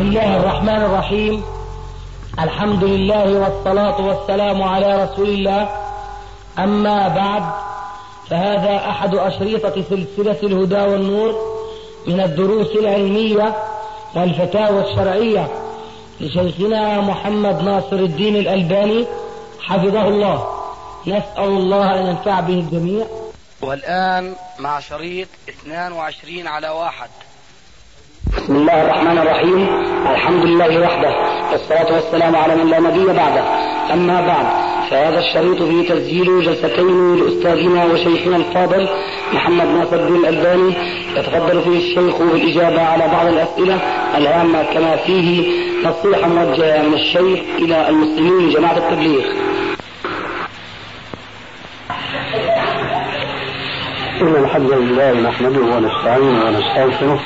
بسم الله الرحمن الرحيم. الحمد لله والصلاة والسلام على رسول الله. أما بعد فهذا أحد أشريطة سلسلة الهدى والنور من الدروس العلمية والفتاوى الشرعية لشيخنا محمد ناصر الدين الألباني حفظه الله. نسأل الله أن ينفع به الجميع. والآن مع شريط 22 على واحد. بسم الله الرحمن الرحيم. الحمد لله وحده. والصلاة والسلام على من لا نبي بعده. أما بعد فهذا الشريط فيه تسجيل جلستين لأستاذنا وشيخنا الفاضل محمد ناصر الدين الألباني. يتفضل فيه الشيخ بالإجابة على بعض الأسئلة الهامة كما فيه نصيحة موجهة من الشيخ إلى المسلمين جماعة التبليغ. إن الحمد لله نحمده ونستعينه ونستغفره.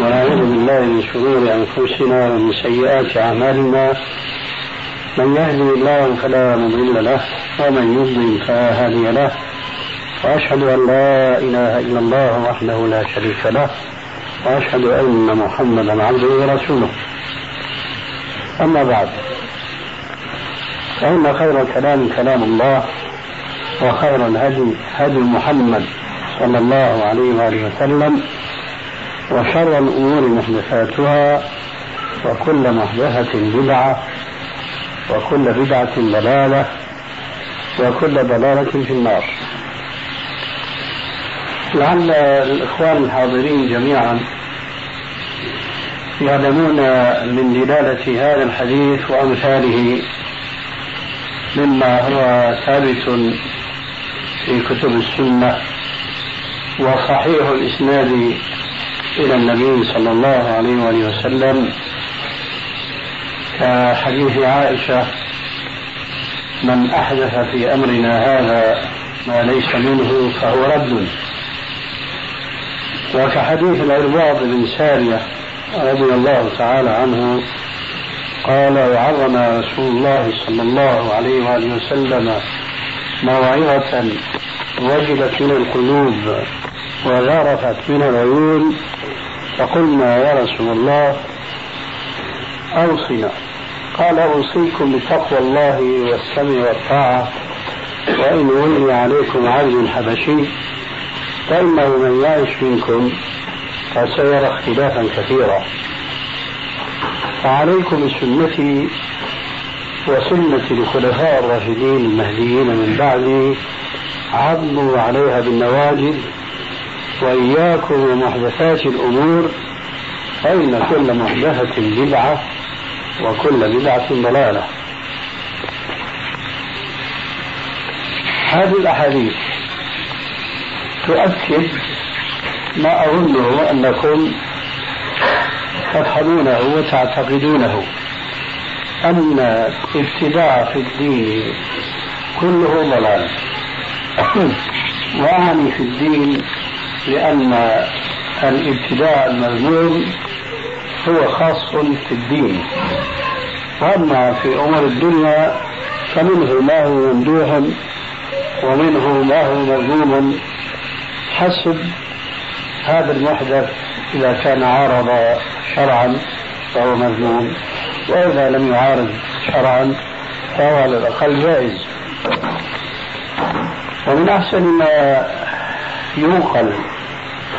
ونعوذ بالله من شرور أنفسنا ومن سيئات أعمالنا. من يهدي الله فلا مضل له ومن يضلل فلا هادي له. وأشهد أن لا إله إلا الله وحده لا شريك له وأشهد أن محمدا عبده ورسوله. أما بعد فإن خير الكلام كلام الله وخير الهدي هدي محمد صلى الله عليه وآله وسلم. وشر الأمور محدثاتها وكل محدثة بدعة وكل بدعة ضلالة وكل ضلالة في النار. لعل الإخوان الحاضرين جميعا يعلمون من دلالة هذا الحديث وأمثاله مما هو ثابت في كتب السنة وصحيح الإسناد إلى النبي صلى الله عليه وآله وسلم كحديث عائشة من أحدث في أمرنا هذا ما ليس منه فهو رد. وكحديث العرباض بن سارية رضي الله تعالى عنه قال وعظم رسول الله صلى الله عليه وآله وسلم موعظة وجلت من القلوب. وذرفت من العيون فقلنا يا رسول الله أوصنا. قال أوصيكم بتقوى الله والسمع والطاعة وإن ولي عليكم عبد حبشي فإنه من يعش منكم فسيرى اختلافا كثيرا. فعليكم بسنتي وسنة الخلفاء الراشدين المهديين من بعدي عضوا عليها بالنواجذ وإياكم ومحدثات الأمور فإن كل محدثة بدعة وكل بدعة ضلالة. هذه الأحاديث تؤكد ما أظنه أنكم تفهمونه وتعتقدونه أن الابتداع في الدين كله ضلال. وأعني في الدين لأن الابتداع المذموم هو خاص في الدين. وأما في أمور الدنيا فمنه ما هو ممدوح ومنه ما هو مذموم. حسب هذا المحدث إذا كان عارض شرعا فهو مذموم. وإذا لم يعارض شرعا فهو على الأقل جائز. ومن أحسن ما ينقل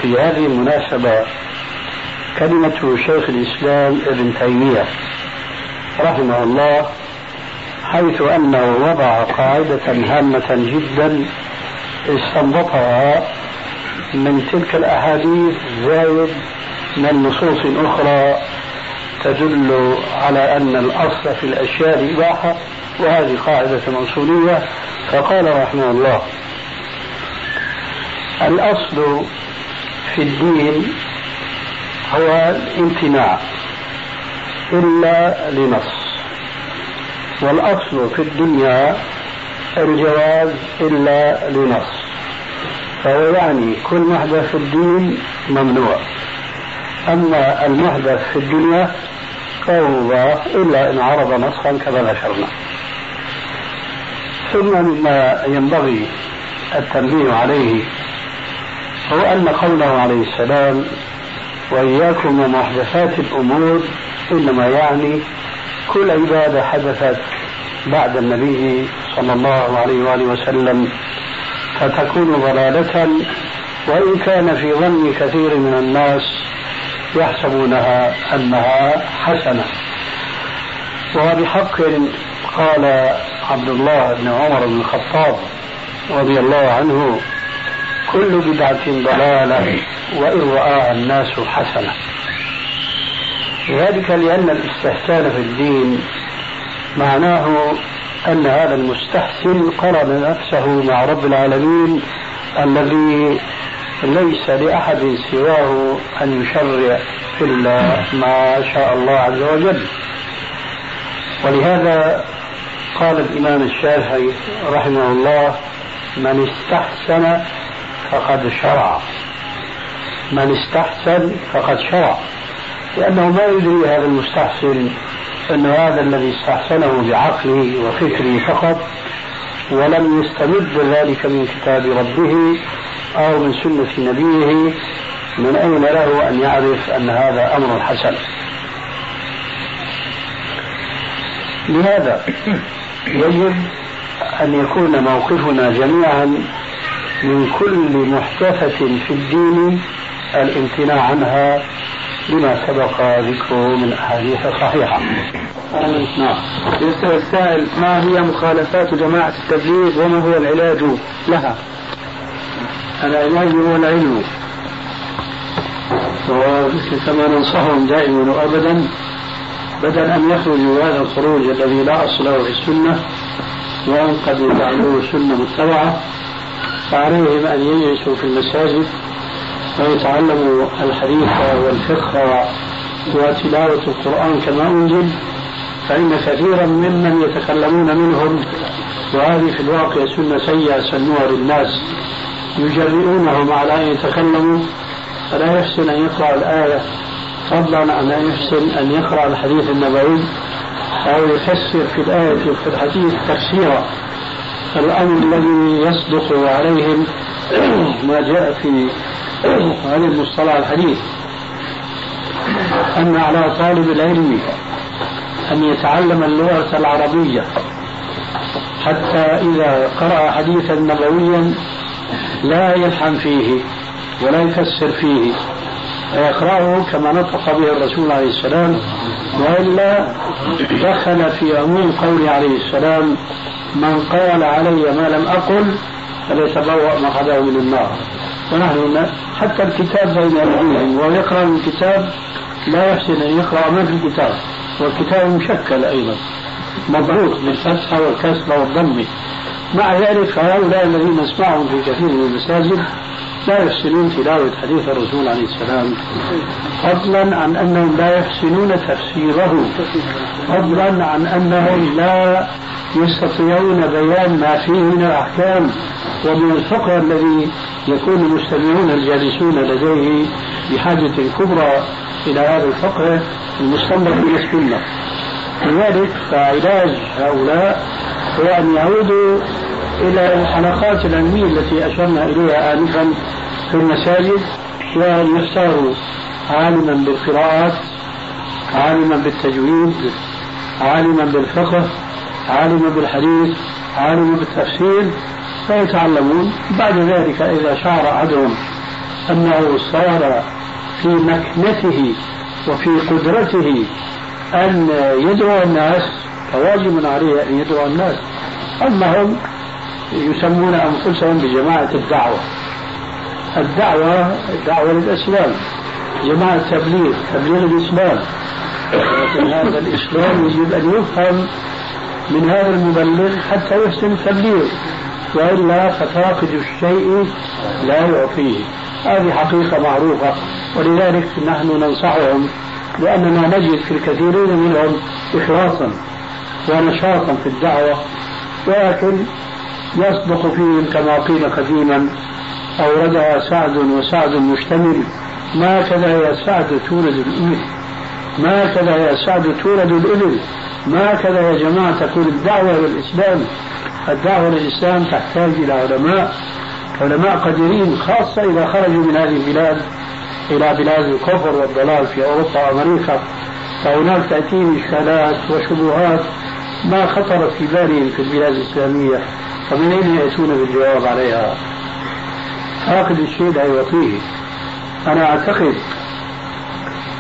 في هذه المناسبة كلمة شيخ الإسلام ابن تيمية رحمه الله حيث أنه وضع قاعدة هامة جدا استنبطها من تلك الأحاديث زايد من نصوص أخرى تدل على أن الأصل في الأشياء الإباحة وهذه قاعدة أصولية فقال رحمه الله الأصل في الدين هو الامتناع إلا لنص. والأصل في الدنيا الجواز إلا لنص. فهو يعني كل محدث في الدين ممنوع. أما المحدث في الدنيا فهو مباح إلا إن عرض نصا كما ذكرنا. ثم مما ينبغي التنبيه عليه هو أن قوله عليه السلام وإياكم ومحدثات الأمور إنما يعني كل عبادة حدثت بعد النبي صلى الله عليه وآله وسلم فتكون ضلالة وإن كان في ظن كثير من الناس يحسبونها أنها حسنة. وبحق قال عبد الله بن عمر بن الخطاب رضي الله عنه كل بدعة ضلالة وإن رآها الناس حسنة. ذلك لأن الاستحسان في الدين معناه أن هذا المستحسن قرن نفسه مع رب العالمين الذي ليس لأحد سواه أن يشرع إلا ما شاء الله عز وجل. ولهذا قال الإمام الشافعي رحمه الله من استحسن فقد شرع. من استحسن فقد شرع. لأنه ما يدري هذا المستحسن أن هذا الذي استحسنه بعقله وفكره فقط ولم يستمد ذلك من كتاب ربه أو من سنة نبيه من أين له أن يعرف أن هذا أمر حسن. لهذا يجب أن يكون موقفنا جميعا من كل محدثة في الدين الامتناع عنها لما سبق ذكره من أحاديث صحيحة نعم. يسأل السائل ما هي مخالفات جماعة التبليغ وما هو العلاج لها؟ العلاج هو العلم. وكما ننصحهم دائما وابدا بدل أن يخرجوا هذا الخروج الذي لا أصل له في السنة وأن قد يجعلوه سنة متبعة. فعليهم أن يجلسوا في المساجد ويتعلموا الحديث والفقه وتلاوة القرآن كما أنزل فإن كثيرا ممن يتكلمون منهم وهذه في الواقع سنة سيئة سنوها للناس يجرئونهم على أن يتكلموا فلا يحسن أن يقرأ الآية فضلا عن أن يحسن أن يقرأ الحديث النبوي أو يفسر في الآية وفي الحديث تفسيرا. الأمر الذي يصدق عليهم ما جاء في هذه المصطلح الحديث أن على طالب العلم أن يتعلم اللغة العربية حتى إذا قرأ حديثا نبويا لا يلحن فيه ولا يفسر فيه. فيقرأه كما نطق به الرسول عليه السلام وإلا دخل في عموم قوله عليه السلام من قال علي ما لم أقل فليتبوأ مقعده من النار. ونحن حتى الكتاب بين أيديهم وهو يقرأ الكتاب لا يحسن أن يقرأ ما في الكتاب والكتاب مشكل أيضا مضبوط بالفتحة والكسرة والضمة مع ذلك فهؤلاء الذين نسمعهم في كثير من المساجد لا يحسنون تلاوة حديث الرسول عليه السلام. فضلا عن أنهم لا يحسنون تفسيره. فضلا عن أنهم لا يستطيعون بيان ما فيه من الأحكام ومن الفقه الذي يكون المستمعون الجالسون لديه بحاجة كبرى إلى هذا الفقه المستنبط من السنة. لذلك فعلاج هؤلاء هو أن يعودوا إلى الحلقات العلمية التي أشرنا إليها آنفا في المساجد وأن يختاروا عالما بالقراءات عالما بالتجويد عالما بالفقه عالما بالحديث عالما بالتفسير فيتعلمون. بعد ذلك إذا شعر أحدهم أنه صار في مكنته وفي قدرته أن يدعو الناس فواجب عليه أن يدعو الناس. أما هم يسمون أنفسهم بجماعة الدعوة. الدعوة دعوة للإسلام. جماعة التبليغ تبليغ الإسلام. لكن هذا الإسلام يجب أن يفهم من هذا المبلغ حتى يحسن التبليغ. وإلا فتاقد الشيء لا يعطيه. هذه حقيقة معروفة. ولذلك نحن ننصحهم لأننا نجد في الكثيرين منهم إخلاصا ونشاطا في الدعوة. ولكن يصدق فيهم كما قيل قديما أوردها سعد وسعد مشتمل ما كذا يا سعد تولد الإبل؟ ما كذا يا سعد تولد الإبل؟ ما كذا يا جماعة تكون الدعوة للإسلام الدعوة للإسلام تحتاج إلى علماء علماء قديرين خاصة إذا خرجوا من هذه البلاد إلى بلاد الكفر والضلال في أوروبا وأمريكا. فهناك تأتيهم إشكالات وشبهات ما خطرت في بالهم في البلاد الإسلامية. فمن أين يأتون بالجواب عليها؟ فاقد الشيء لا يعطيه أنا أعتقد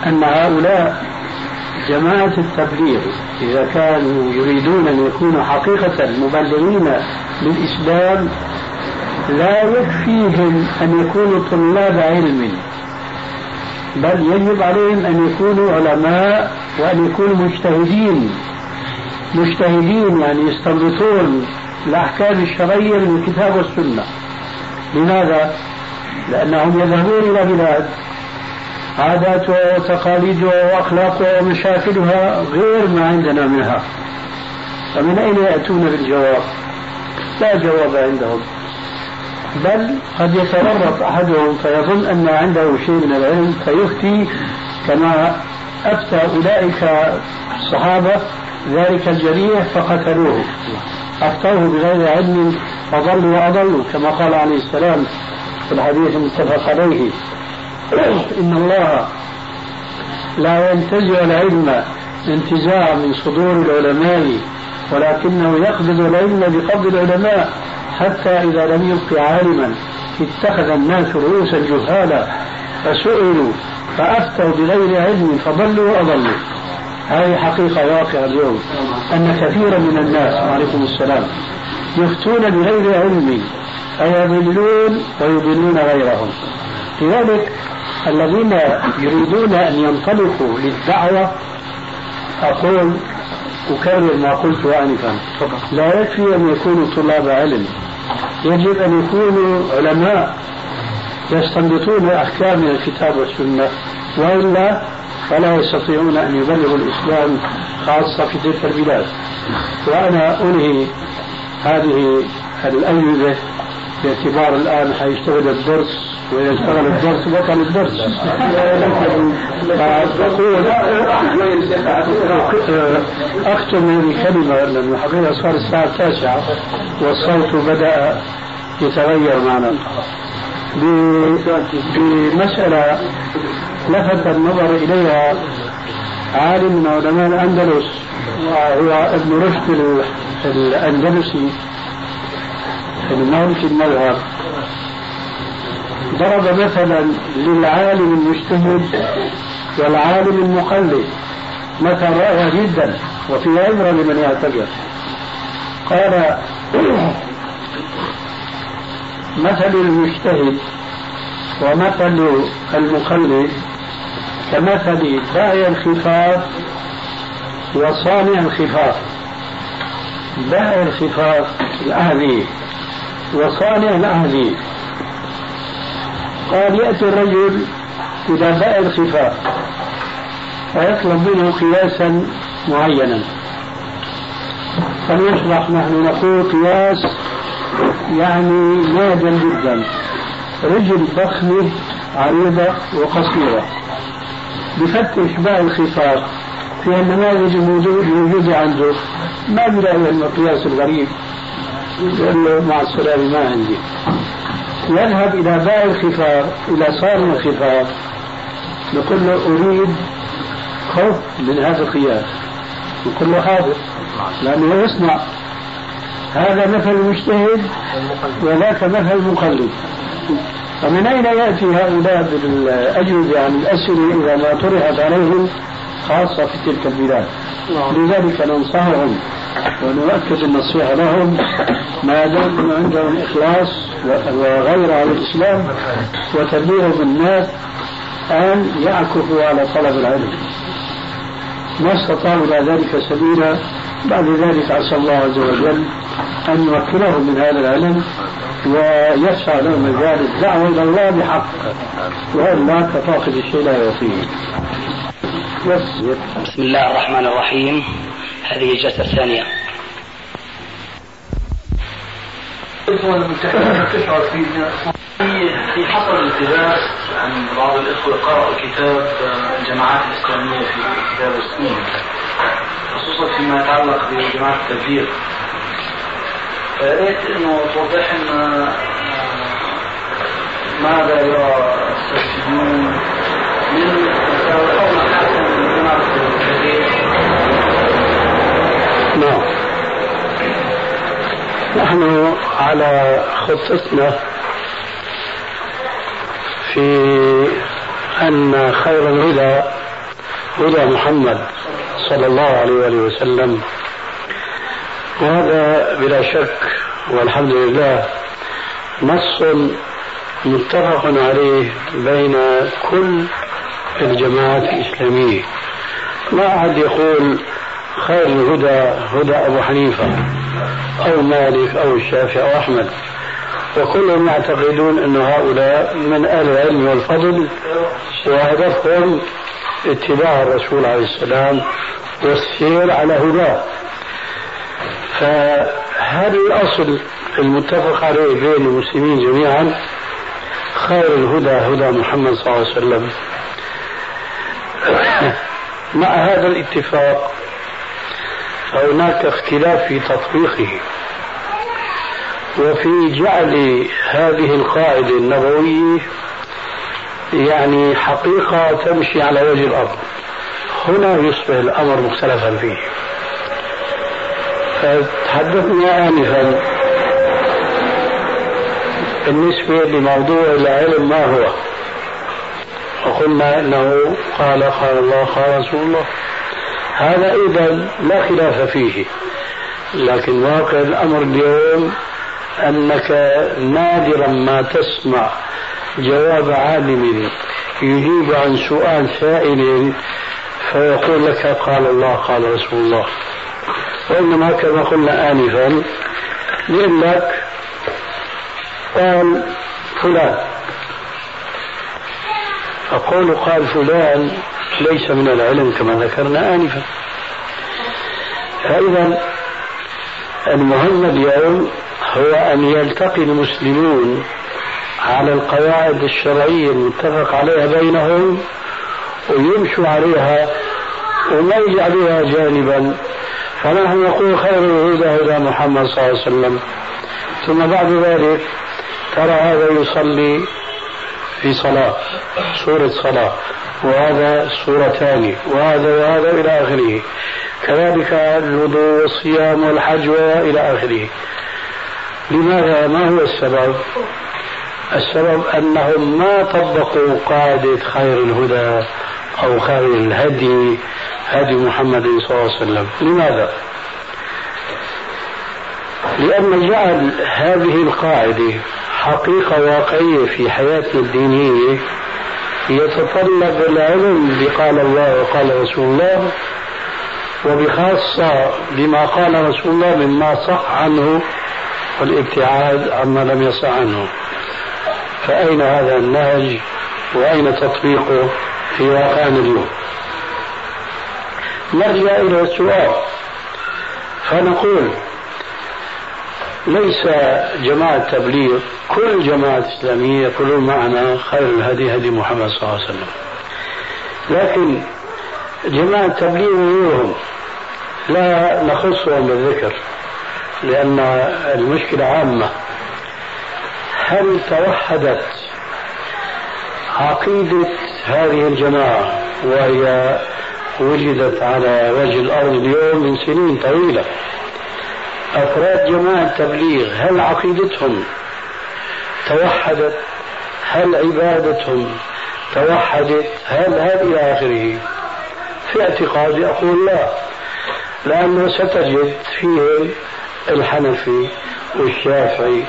أن هؤلاء جماعة التبليغ إذا كانوا يريدون أن يكونوا حقيقة مبلغين للإسلام لا يكفيهم أن يكونوا طلاب علم بل يجب عليهم أن يكونوا علماء وأن يكونوا مجتهدين مجتهدين يعني يستنبطون الأحكام الشرعية من الكتاب والسنة لماذا؟ لأنهم يذهبون إلى بلاد عاداتها وتقاليدها وأخلاقها ومشاكلها غير ما عندنا منها فمن أين يأتون بالجواب؟ لا جواب عندهم بل قد يتورط أحدهم فيظن أن عنده شيء من العلم فيفتي كما أفتى أولئك الصحابة ذلك الجريح فقتلوه أفتوه بغير علم فضلوا وأضلوا كما قال عليه السلام في الحديث المتفق عليه. إن الله لا ينتزع العلم انتزاع من صدور العلماء ولكنه يقبض العلم بقبض العلماء حتى إذا لم يبق عالما. اتخذ الناس رؤوسا جهالا فسئلوا فأفتوا بغير علم فضلوا وأضلوا. هذه حقيقة واقعة اليوم أن كثيرا من الناس وعليكم السلام يفتون بغير علم فيضلون ويضلون غيرهم. لذلك الذين يريدون أن ينطلقوا للدعوة أقول أكرر ما قلت آنفا لا يكفي أن يكونوا طلاب علم يجب أن يكونوا علماء يستنبطون أحكام الكتاب والسنة وإلا فلا يستطيعون أن يبلغوا الإسلام خاصة في تلك البلاد. وأنا أنهي هذه الأجوبة باعتبار الآن حيشتغل الدرس وإذا اشتغل الدرس بطل الدرس. أقول أختم هذه الكلمة لأن الحقيقة صار الساعة التاسعة والصوت بدأ يتغير معنا. بمسألة لفت النظر إليها عالم من علماء الأندلس وهو ابن رشد الأندلسي المالكي المذهب. ضرب مثلا للعالم المجتهد والعالم المقلد مثل رائع جدا وفي عبرة لمن يعتبر قال مثل المجتهد ومثل المقلد كمثل داعي الخفاف وصانع الخفاف. داعي الخفاف الأهلي وصانع الأهلي. قال يأتي الرجل إلى باء الخفاف فيطلب منه قياسا معينا. فليشرح نحن نقول قياس يعني نادر جدا. رجل ضخمة عريضة وقصيرة. بفتش باء الخفاف في النماذج الموجودة عنده. ما بلاقي المقياس الغريب يقول له مع السلامة ما عندي. يذهب إلى باء الخفاف إلى صانع الخفاف نقول له أريد خوف من هذا القياس نقول له حاضر. لأنه يصنع هذا مثل المجتهد وذاك مثل المقلد. فمن أين يأتي هؤلاء بالأجوبة عن الأسئلة إذا ما طرحت عليهم خاصة في تلك البلاد؟ لذلك ننصحهم ونؤكد النصيحة لهم ما دام عندهم إخلاص وغير على الإسلام وتبليغ الناس أن يعكفوا على طلب العلم. ما استطاعوا إلى ذلك سبيلا بعد ذلك عسى الله عز وجل أن يمكنهم من هذا العلم ويسعى لهم مجال الدعوة إلى الله بحق. وإلا كفاقد الشيء لا يعطيه بسم الله الرحمن الرحيم. هذه الجلسة الثانية. تشعر في في حصل التباس عن بعض الإخوة قرأوا كتاب الجماعات الإسلامية في كتاب السنة خصوصا فيما يتعلق بجماعة التبليغ. فرأيت إنه توضح لنا ماذا يرى السلفيون نعم. نحن على خطتنا في أن خير الهدى هدى محمد صلى الله عليه وآله وسلم. وهذا بلا شك والحمد لله نص متفق عليه بين كل الجماعات الإسلامية. ما أحد يقول خير الهدى هدى أبو حنيفة أو مالك أو الشافعي أو أحمد. وكلهم يعتقدون أن هؤلاء من أهل العلم والفضل وهدفهم اتباع الرسول عليه السلام والسير على هداه. فهذا الأصل المتفق عليه بين المسلمين جميعا خير الهدى هدى محمد صلى الله عليه وسلم. مع هذا الاتفاق فهناك اختلاف في تطبيقه. وفي جعل هذه القاعدة النبوية يعني حقيقة تمشي على وجه الأرض. هنا يصبح الأمر مختلفا فيه. فتحدثنا آنفا. بالنسبة لموضوع العلم ما هو؟ وقلنا إنه قال قال الله قال رسول الله. هذا اذا لا خلاف فيه. لكن واقع الأمر اليوم أنك نادرا ما تسمع جواب عالم يجيب عن سؤال سائل فيقول لك قال الله قال رسول الله. وإنما كما قلنا انفا يقول لك قال فلان. أقول قال فلان ليس من العلم كما ذكرنا آنفا. فإذا المهم اليوم هو أن يلتقي المسلمون على القواعد الشرعية المتفق عليها بينهم ويمشوا عليها وما يجعلوها جانبا فنحن نقول خير الهدى هدى محمد صلى الله عليه وسلم. ثم بعد ذلك ترى هذا يصلي في صلاة سورة صلاة وهذا سورة ثانية وهذا وهذا إلى آخره. كذلك الوضوء والصيام والحج وإلى آخره. لماذا؟ ما هو السبب؟ السبب أنهم ما طبقوا قاعدة خير الهدى أو خير الهدي هدي محمد صلى الله عليه وسلم. لماذا؟ لأن جعل هذه القاعدة حقيقة واقعية في حياتنا الدينية يتطلب العلم بقال الله وقال رسول الله وبخاصة بما قال رسول الله مما صح عنه والابتعاد عما لم يصح عنه. فأين هذا النهج وأين تطبيقه في واقعنا اليوم؟ نرجع إلى السؤال. فنقول ليس جماعة تبليغ كل جماعة إسلامية يقولون معنا خير الهدي هدي محمد صلى الله عليه وسلم. لكن جماعة تبليغ غيرهم لا نخصهم بالذكر لأن المشكلة عامة. هل توحدت عقيدة هذه الجماعة وهي وجدت على وجه الأرض اليوم من سنين طويلة. أفراد جماعة التبليغ هل عقيدتهم توحدت؟ هل عبادتهم توحدت؟ هل هل إلى آخره؟ في اعتقادي أقول لا لأنه ستجد فيهم الحنفي والشافعي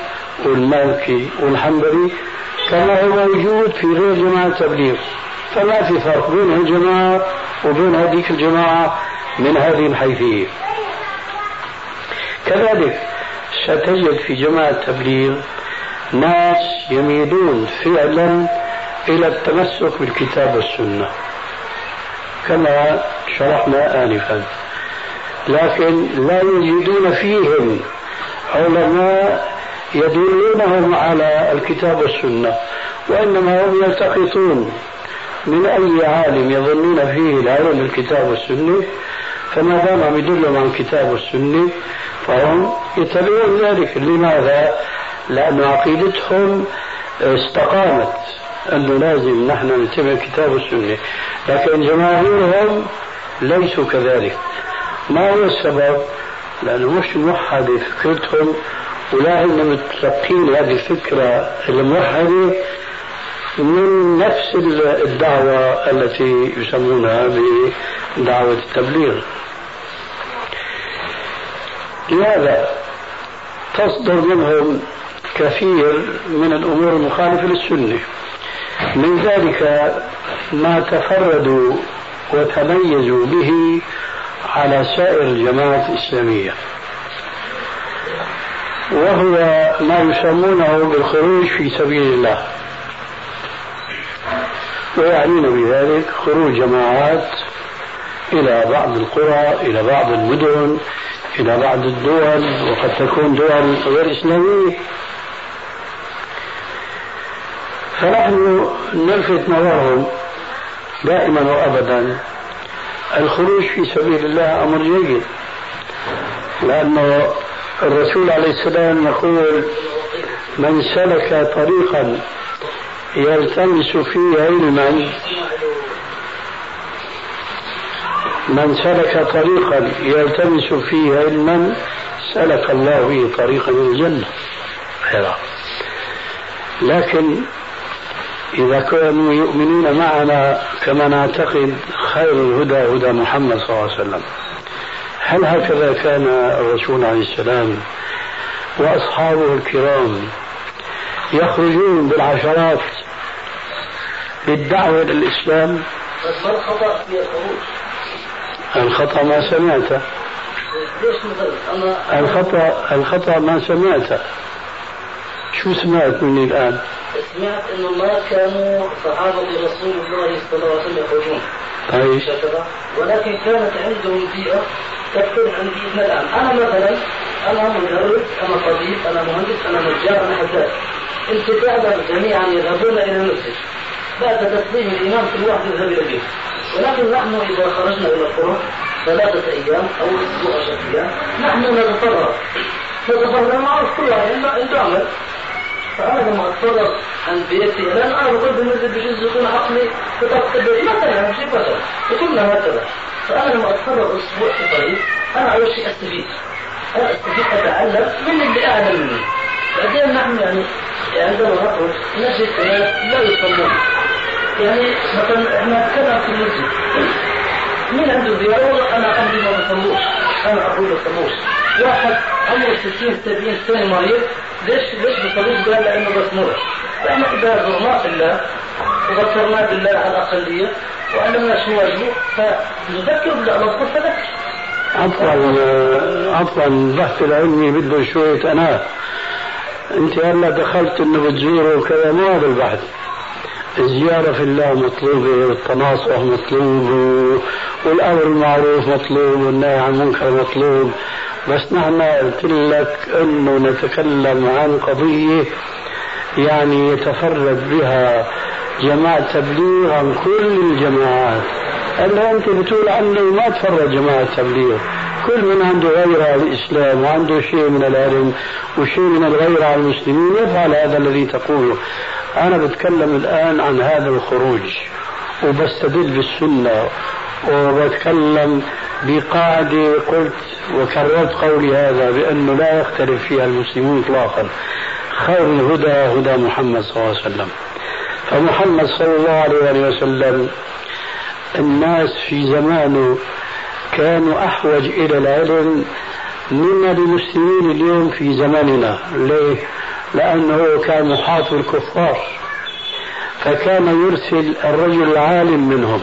والمالكي والحنبلي كما هو موجود في غير جماعة التبليغ. فما في فرق بين الجماعة وبين هذيك الجماعة من هذه الحيثية. كذلك ستجد في جماعة التبليغ ناس يميلون فعلا إلى التمسك بالكتاب والسنة كما شرحنا آنفا لكن لا يجدون فيهم علماء يدلونهم على الكتاب والسنة وإنما هم يلتقطون من أي عالم يظنون فيه العلم بالكتاب والسنة فما دام يدلهم عن الكتاب والسنة فهم يتبعون ذلك لماذا؟ لأن عقيدتهم استقامت أنه لازم نحن نتبع كتاب السنة لكن جماهيرهم ليسوا كذلك ما هو السبب؟ لأنه مش موحدة فكرتهم ولا هم متلقين هذه الفكرة الموحدة من نفس الدعوة التي يسمونها بدعوة التبليغ. لهذا تصدر منهم كثير من الأمور المخالفة للسنة؟ من ذلك ما تفردوا وتميزوا به على سائر الجماعات الإسلامية. وهو ما يسمونه بالخروج في سبيل الله. ويعنون بذلك خروج جماعات إلى بعض القرى إلى بعض المدن إلى بعض الدول وقد تكون دول غير إسلامية. فنحن نلفت نظرهم دائما وأبدا. الخروج في سبيل الله أمر جيد لأنه الرسول عليه السلام يقول من سلك طريقا يلتمس فيه علما من سلك طريقا يلتمس فيه علما سلك الله به طريقا إلى الجنة. لكن إذا كانوا يؤمنون معنا كما نعتقد خير الهدى هدى محمد صلى الله عليه وسلم. هل هكذا كان الرسول عليه السلام وأصحابه الكرام يخرجون بالعشرات للدعوة إلى الإسلام. ما الخطأ في الخروج؟ الخطأ ما سمعته. ليش أنا الخطأ الخطأ ما سمعته. شو سمعت مني الآن؟ سمعت انه ما كانوا صحابة رسول الله صلى الله عليه وسلم يخرجون. طيب. ولكن كانت عندهم بيئه تختلف عن بيئتنا الان أنا مثلا أنا مدرس أنا طبيب أنا مهندس أنا نجار أنا حداد انت تعلم جميعا يذهبون إلى المسجد. بعد تسليم الإمام كل واحد يذهب إلى بيته ولكن نحن إذا خرجنا إلى القرى ثلاثة أيام أو أسبوع عشر أيام نحن نتفرغ نتفرغ معروف كل واحد عنده عمل. فأنا لما اتفرج عن بيتي لأن أنا بقول بالنسبة بجوز يكون عقلي البيت مثلا شيء مثلا وكلنا هكذا فأنا لما اتفرج أسبوع في طريق أنا أول شيء أستفيد. أنا استفيد اتعلم من اللي اعلم مني بعدين نحن يعني عندما نخرج نجد ناس لا يصلون يعني مثلا إحنا نتكلم في المسجد مين عنده زيارة أنا أمضي ما بصلوش أنا أقول ما بصلوش وأحد عمره 60 70 سنة مريض ليش ليش بصلوش قال لأنه بس مرض فإحنا إذا زرناه بالله وذكرناه بالله على الأقلية وعلمنا شو واجبه فنذكر بالله الله فذكر عفوا عفوا البحث العلمي بده شوية أنا أنت هلا دخلت إنه بتزوره وكذا ما هذا البحث. الزيارة في الله مطلوبة والتناصح مطلوب والأمر المعروف مطلوب والنهي عن المنكر مطلوب. بس نحن قلت لك إنه نتكلم عن قضية يعني يتفرد بها جماعة تبليغ عن كل الجماعات. هلا أنت بتقول عنه ما تفرد جماعة تبليغ كل من عنده غيرة على الإسلام وعنده شيء من العلم وشيء من الغيرة على المسلمين يفعل هذا الذي تقوله. أنا بتكلم الآن عن هذا الخروج وبستدل بالسنة وبتكلم بقاعدة قلت وكررت قولي هذا بأنه لا يختلف فيها المسلمون إطلاقا. خير الهدى هدى محمد صلى الله عليه وسلم. فمحمد صلى الله عليه وسلم الناس في زمانه كانوا أحوج إلى العلم منا المسلمين اليوم في زماننا ليه؟ لأنه كان محاط بالكفار فكان يرسل الرجل العالم منهم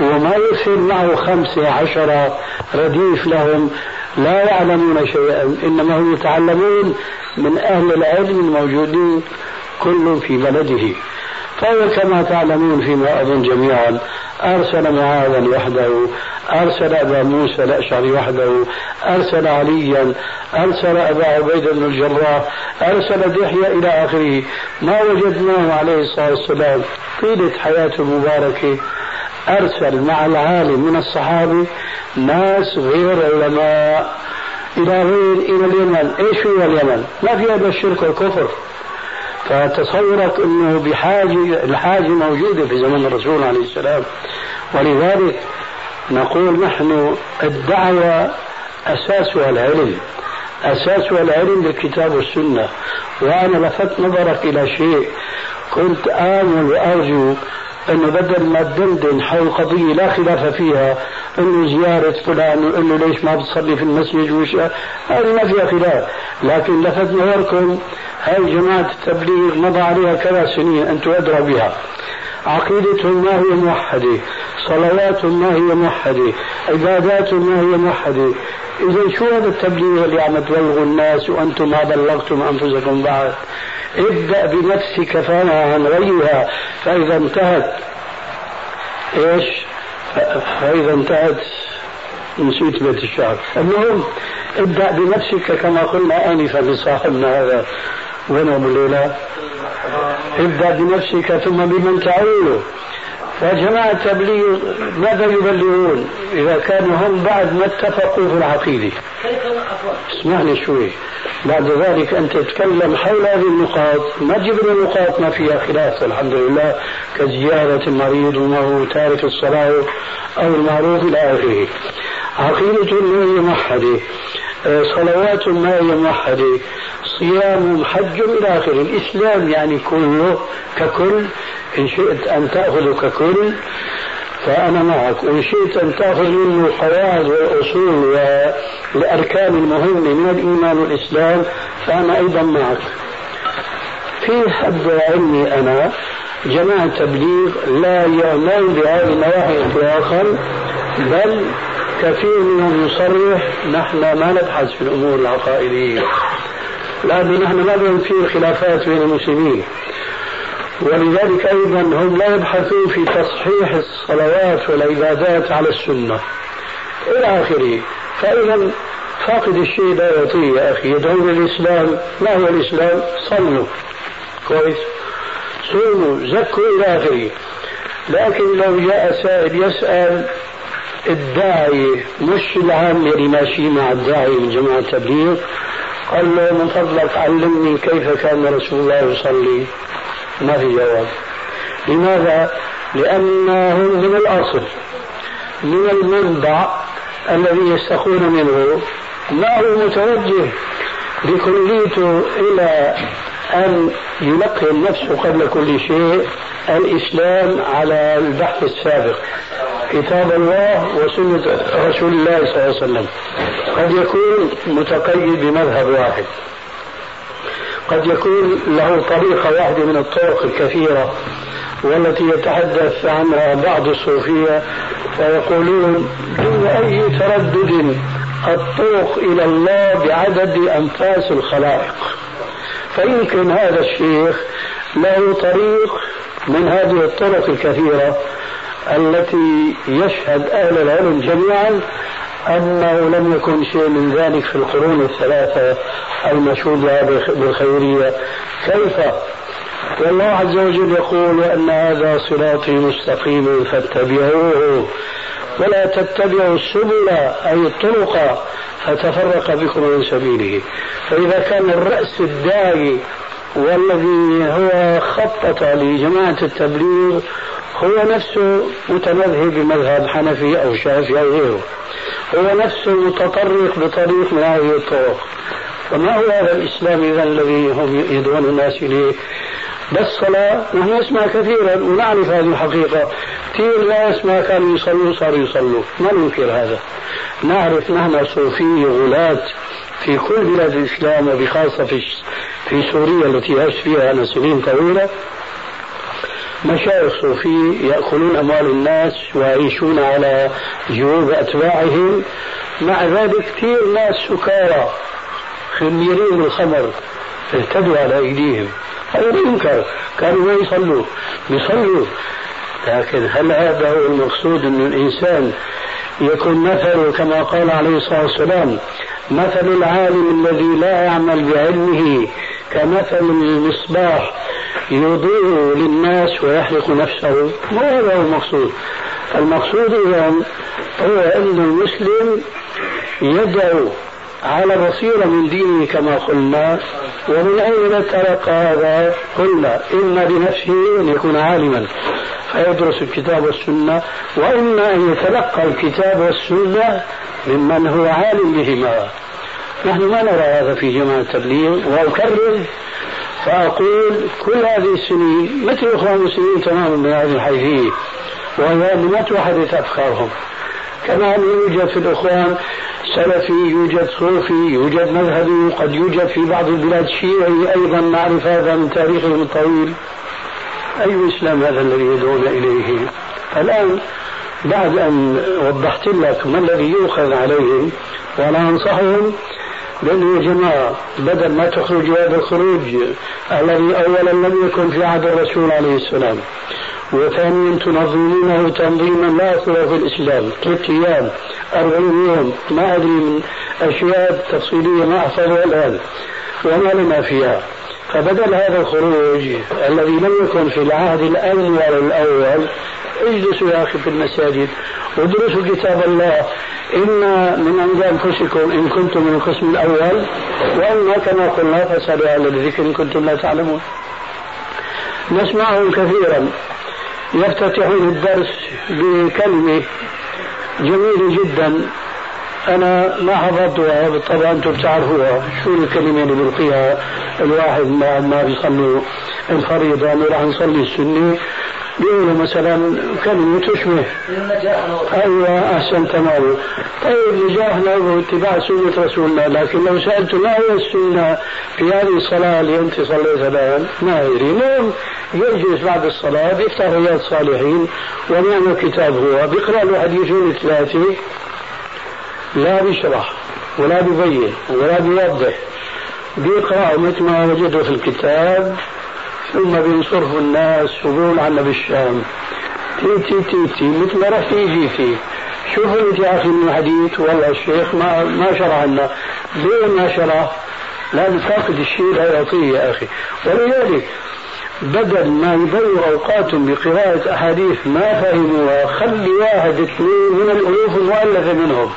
وما يرسل معه خمسة عشرة رديف لهم لا يعلمون شيئا إنما هم يتعلمون من أهل العلم الموجودين كل في بلده فهو كما تعلمون فيما أظن جميعا أرسل معاذا وحده أرسل أبا موسى الأشعري وحده أرسل عليا أرسل أبا عبيدة بن الجراح أرسل دحية إلى آخره. ما وجدناه عليه الصلاة والسلام طيلة حياته المباركة أرسل مع العالم من الصحابة ناس غير علماء إلى غير إلى اليمن. إيش هو اليمن؟ ما في هذا الشرك والكفر. فتصورك انه بحاجه الحاجة موجوده في زمن الرسول عليه السلام. ولذلك نقول نحن الدعوة اساسها العلم. اساسها العلم بالكتاب والسنة وأنا لفت نظرك إلى شيء. كنت آمل وأرجو انه بدل ما تدندن حول قضيه لا خلاف فيها انه زيارة فلان وانه ليش ما بتصلي في المسجد وش هذه ما فيها خلاف. لكن لفت نظركم هاي جماعة التبليغ مضى عليها كذا سنين أنتم أدرى بها. عقيدتهم ما هي موحدة صلواتهم ما هي موحدة عباداتهم ما هي موحدة. إذا شو هذا التبليغ اللي عم تبلغوا الناس وأنتم ما بلغتم أنفسكم بعد؟ ابدأ بنفسك فانها عن غيرها. فإذا انتهت إيش؟ فإذا انتهت نسيت بيت الشعر. المهم ابدأ بنفسك كما قلنا آنفا لصاحبنا هذا وين أبو ابدأ بنفسك ثم بمن تعول فجماعة التبليغ ماذا يبلغون؟ إذا كانوا هم بعد ما اتفقوا في العقيدة. اسمعني شوي. بعد ذلك أنت تتكلم حول هذه النقاط. ما تجيب لي نقاط ما فيها خلاف الحمد لله. كزيارة المريض وما هو تارك الصلاة أو المعروف إلى آخره. عقيدة ما هي موحدة صلوات ما هي موحدة صيام حج إلى آخره الإسلام يعني كله ككل إن شئت أن تأخذ ككل فأنا معك. وإن شئت أن تأخذ منه القواعد والأصول والأركان المهمة من الإيمان والإسلام فأنا أيضا معك. في حد علمي أنا جماعة التبليغ لا يعمل بهذه النواحي إطلاقا بل كثير منهم يصرح نحن ما نبحث في الأمور العقائدية. لأن نحن ما في خلافات بين المسلمين. ولذلك أيضا هم لا يبحثون في تصحيح الصلوات والعبادات على السنة. إلى آخره. فإذا فاقد الشيء لا يعطيه يا أخي. يدعون الإسلام. ما هو الإسلام؟ صلوا. كويس. صوموا. زكوا إلى آخره. لكن لو جاء سائل يسأل الداعي مش العام اللي ماشي مع الداعي من جماعة التبليغ؟ قال له من فضلك علمني كيف كان رسول الله يصلي. ما في جواب. لماذا؟ لأنهم من الأصل من المنبع الذي يستخون منه. ما هو متوجه بكليته إلى أن يلقن نفسه قبل كل شيء الإسلام على البحث السابق. كتاب الله وسنة رسول الله صلى الله عليه وسلم. قد يكون متقيد بمذهب واحد. قد يكون له طريقة واحدة من الطرق الكثيرة والتي يتحدث عنها بعض الصوفية فيقولون دون أي تردد الطرق إلى الله بعدد أنفاس الخلائق. فيمكن هذا الشيخ له طريق من هذه الطرق الكثيرة التي يشهد أهل العلم جميعا أنه لم يكن شيء من ذلك في القرون الثلاثة المشهود بالخيرية. كيف؟ والله عز وجل يقول وأن هذا صراطي مستقيم فاتبعوه. ولا تتبعوا السبل أي الطرق فتفرق بكم عن سبيله. فإذا كان الرأس الداعي والذي هو خطط لجماعة التبليغ هو نفسه متمذهب بمذهب حنفي أو شافعي أو غيره. هو نفسه متطرق بطريق من هذه الطرق. فما هو هذا الإسلام إذا الذي هم يدعون الناس إليه؟ بس صلاة نحن نسمع كثيرا ونعرف هذه الحقيقة. كثير ناس ما كانوا يصلوا صاروا يصلوا. ما ننكر هذا؟ نعرف نحن صوفية غلاة في كل بلاد الإسلام وبخاصة في في سوريا التي عشت فيها أنا سنين طويلة مشايخ صوفي يأكلون أموال الناس ويعيشون على جيوب أتباعهم. مع ذلك كثير ناس سكارى خميرين بالخمر اهتدوا على أيديهم. هذا لا ينكر كانوا ما يصلوا يصلوا لكن هل هذا هو المقصود أن الإنسان يكون مثله كما قال عليه الصلاة والسلام؟ مثل العالم الذي لا يعمل بعلمه كمثل المصباح يضيء للناس ويحرق نفسه ما هذا هو المقصود المقصود إذا هو أن المسلم يدعو على بصيرة من دينه كما قلنا ومن أين تلقى هذا؟ قلنا إما بنفسه أن يكون عالما فيدرس الكتاب والسنة وإما أن يتلقى الكتاب والسنة ممن هو عالم بهما. نحن ما نرى هذا في جماعة التبليغ وأكرر فأقول كل هذه السنين مثل أخوان المسلمين تماما من هذه الحيثية وهي لم تحدث أفكارهم. كما يوجد في الإخوان سلفي يوجد صوفي يوجد مذهبي قد يوجد في بعض البلاد شيعي أيضا نعرف هذا من تاريخهم الطويل. أي إسلام هذا الذي يدعون إليه. الآن بعد أن وضحت لك ما الذي يؤخذ عليهم وأنا أنصحهم بأنه يا جماعة بدل ما تخرج هذا الخروج الذي أولا لم يكن في عهد الرسول عليه السلام وثانيا تنظمونه تنظيما لا أصل في الإسلام ثلاث أيام أربعين يوم ما أدري من أشياء تفصيلية ما أحفظها الآن وما لنا فيها. فبدل هذا الخروج الذي لم يكن في العهد الأول الأول اجلسوا يا أخي في المساجد وادرسوا كتاب الله. إما من عند أنفسكم إن كنتم من القسم الأول وإما كما قلنا فاسألوا أهل الذكر إن كنتم لا تعلمون. نسمعهم كثيرا يفتتحون الدرس بكلمة جميلة جدا. أنا ما حفظتها بالطبع أنتم بتعرفوها. شو الكلمة اللي بيلقيها الواحد ما ما بيصلي الفريضة راح نصلي السنة. بيقولوا مثلا كلمة تشبه. أيوة أحسن تمام. طيب نجاحنا واتباع سنة رسولنا لكن لو سألت ما هي السنة في هذه الصلاة اللي أنت صليتها الآن؟ ما يدري نعم يجلس بعد الصلاة بيفتح رياض الصالحين ونعم كتاب هو. بيقرأ له حديثين ثلاثة لا بيشرح ولا بيبين ولا بيوضح بيقرأ مثل ما وجده في الكتاب ثم بينصرف الناس وبيقول عنا بالشام تي تي تي تي مثل ما رحتي جيتي شوفوا انت يا أخي من الحديث والله الشيخ ما ما شرح لنا. ليه ما شرح؟ لا نفاقد الشيء يعطيه يا أخي. ولذلك بدل ما يضيعوا أوقاتهم بقراءة أحاديث ما فهموها خلي واحد اثنين من الألوف المؤلفة منهم.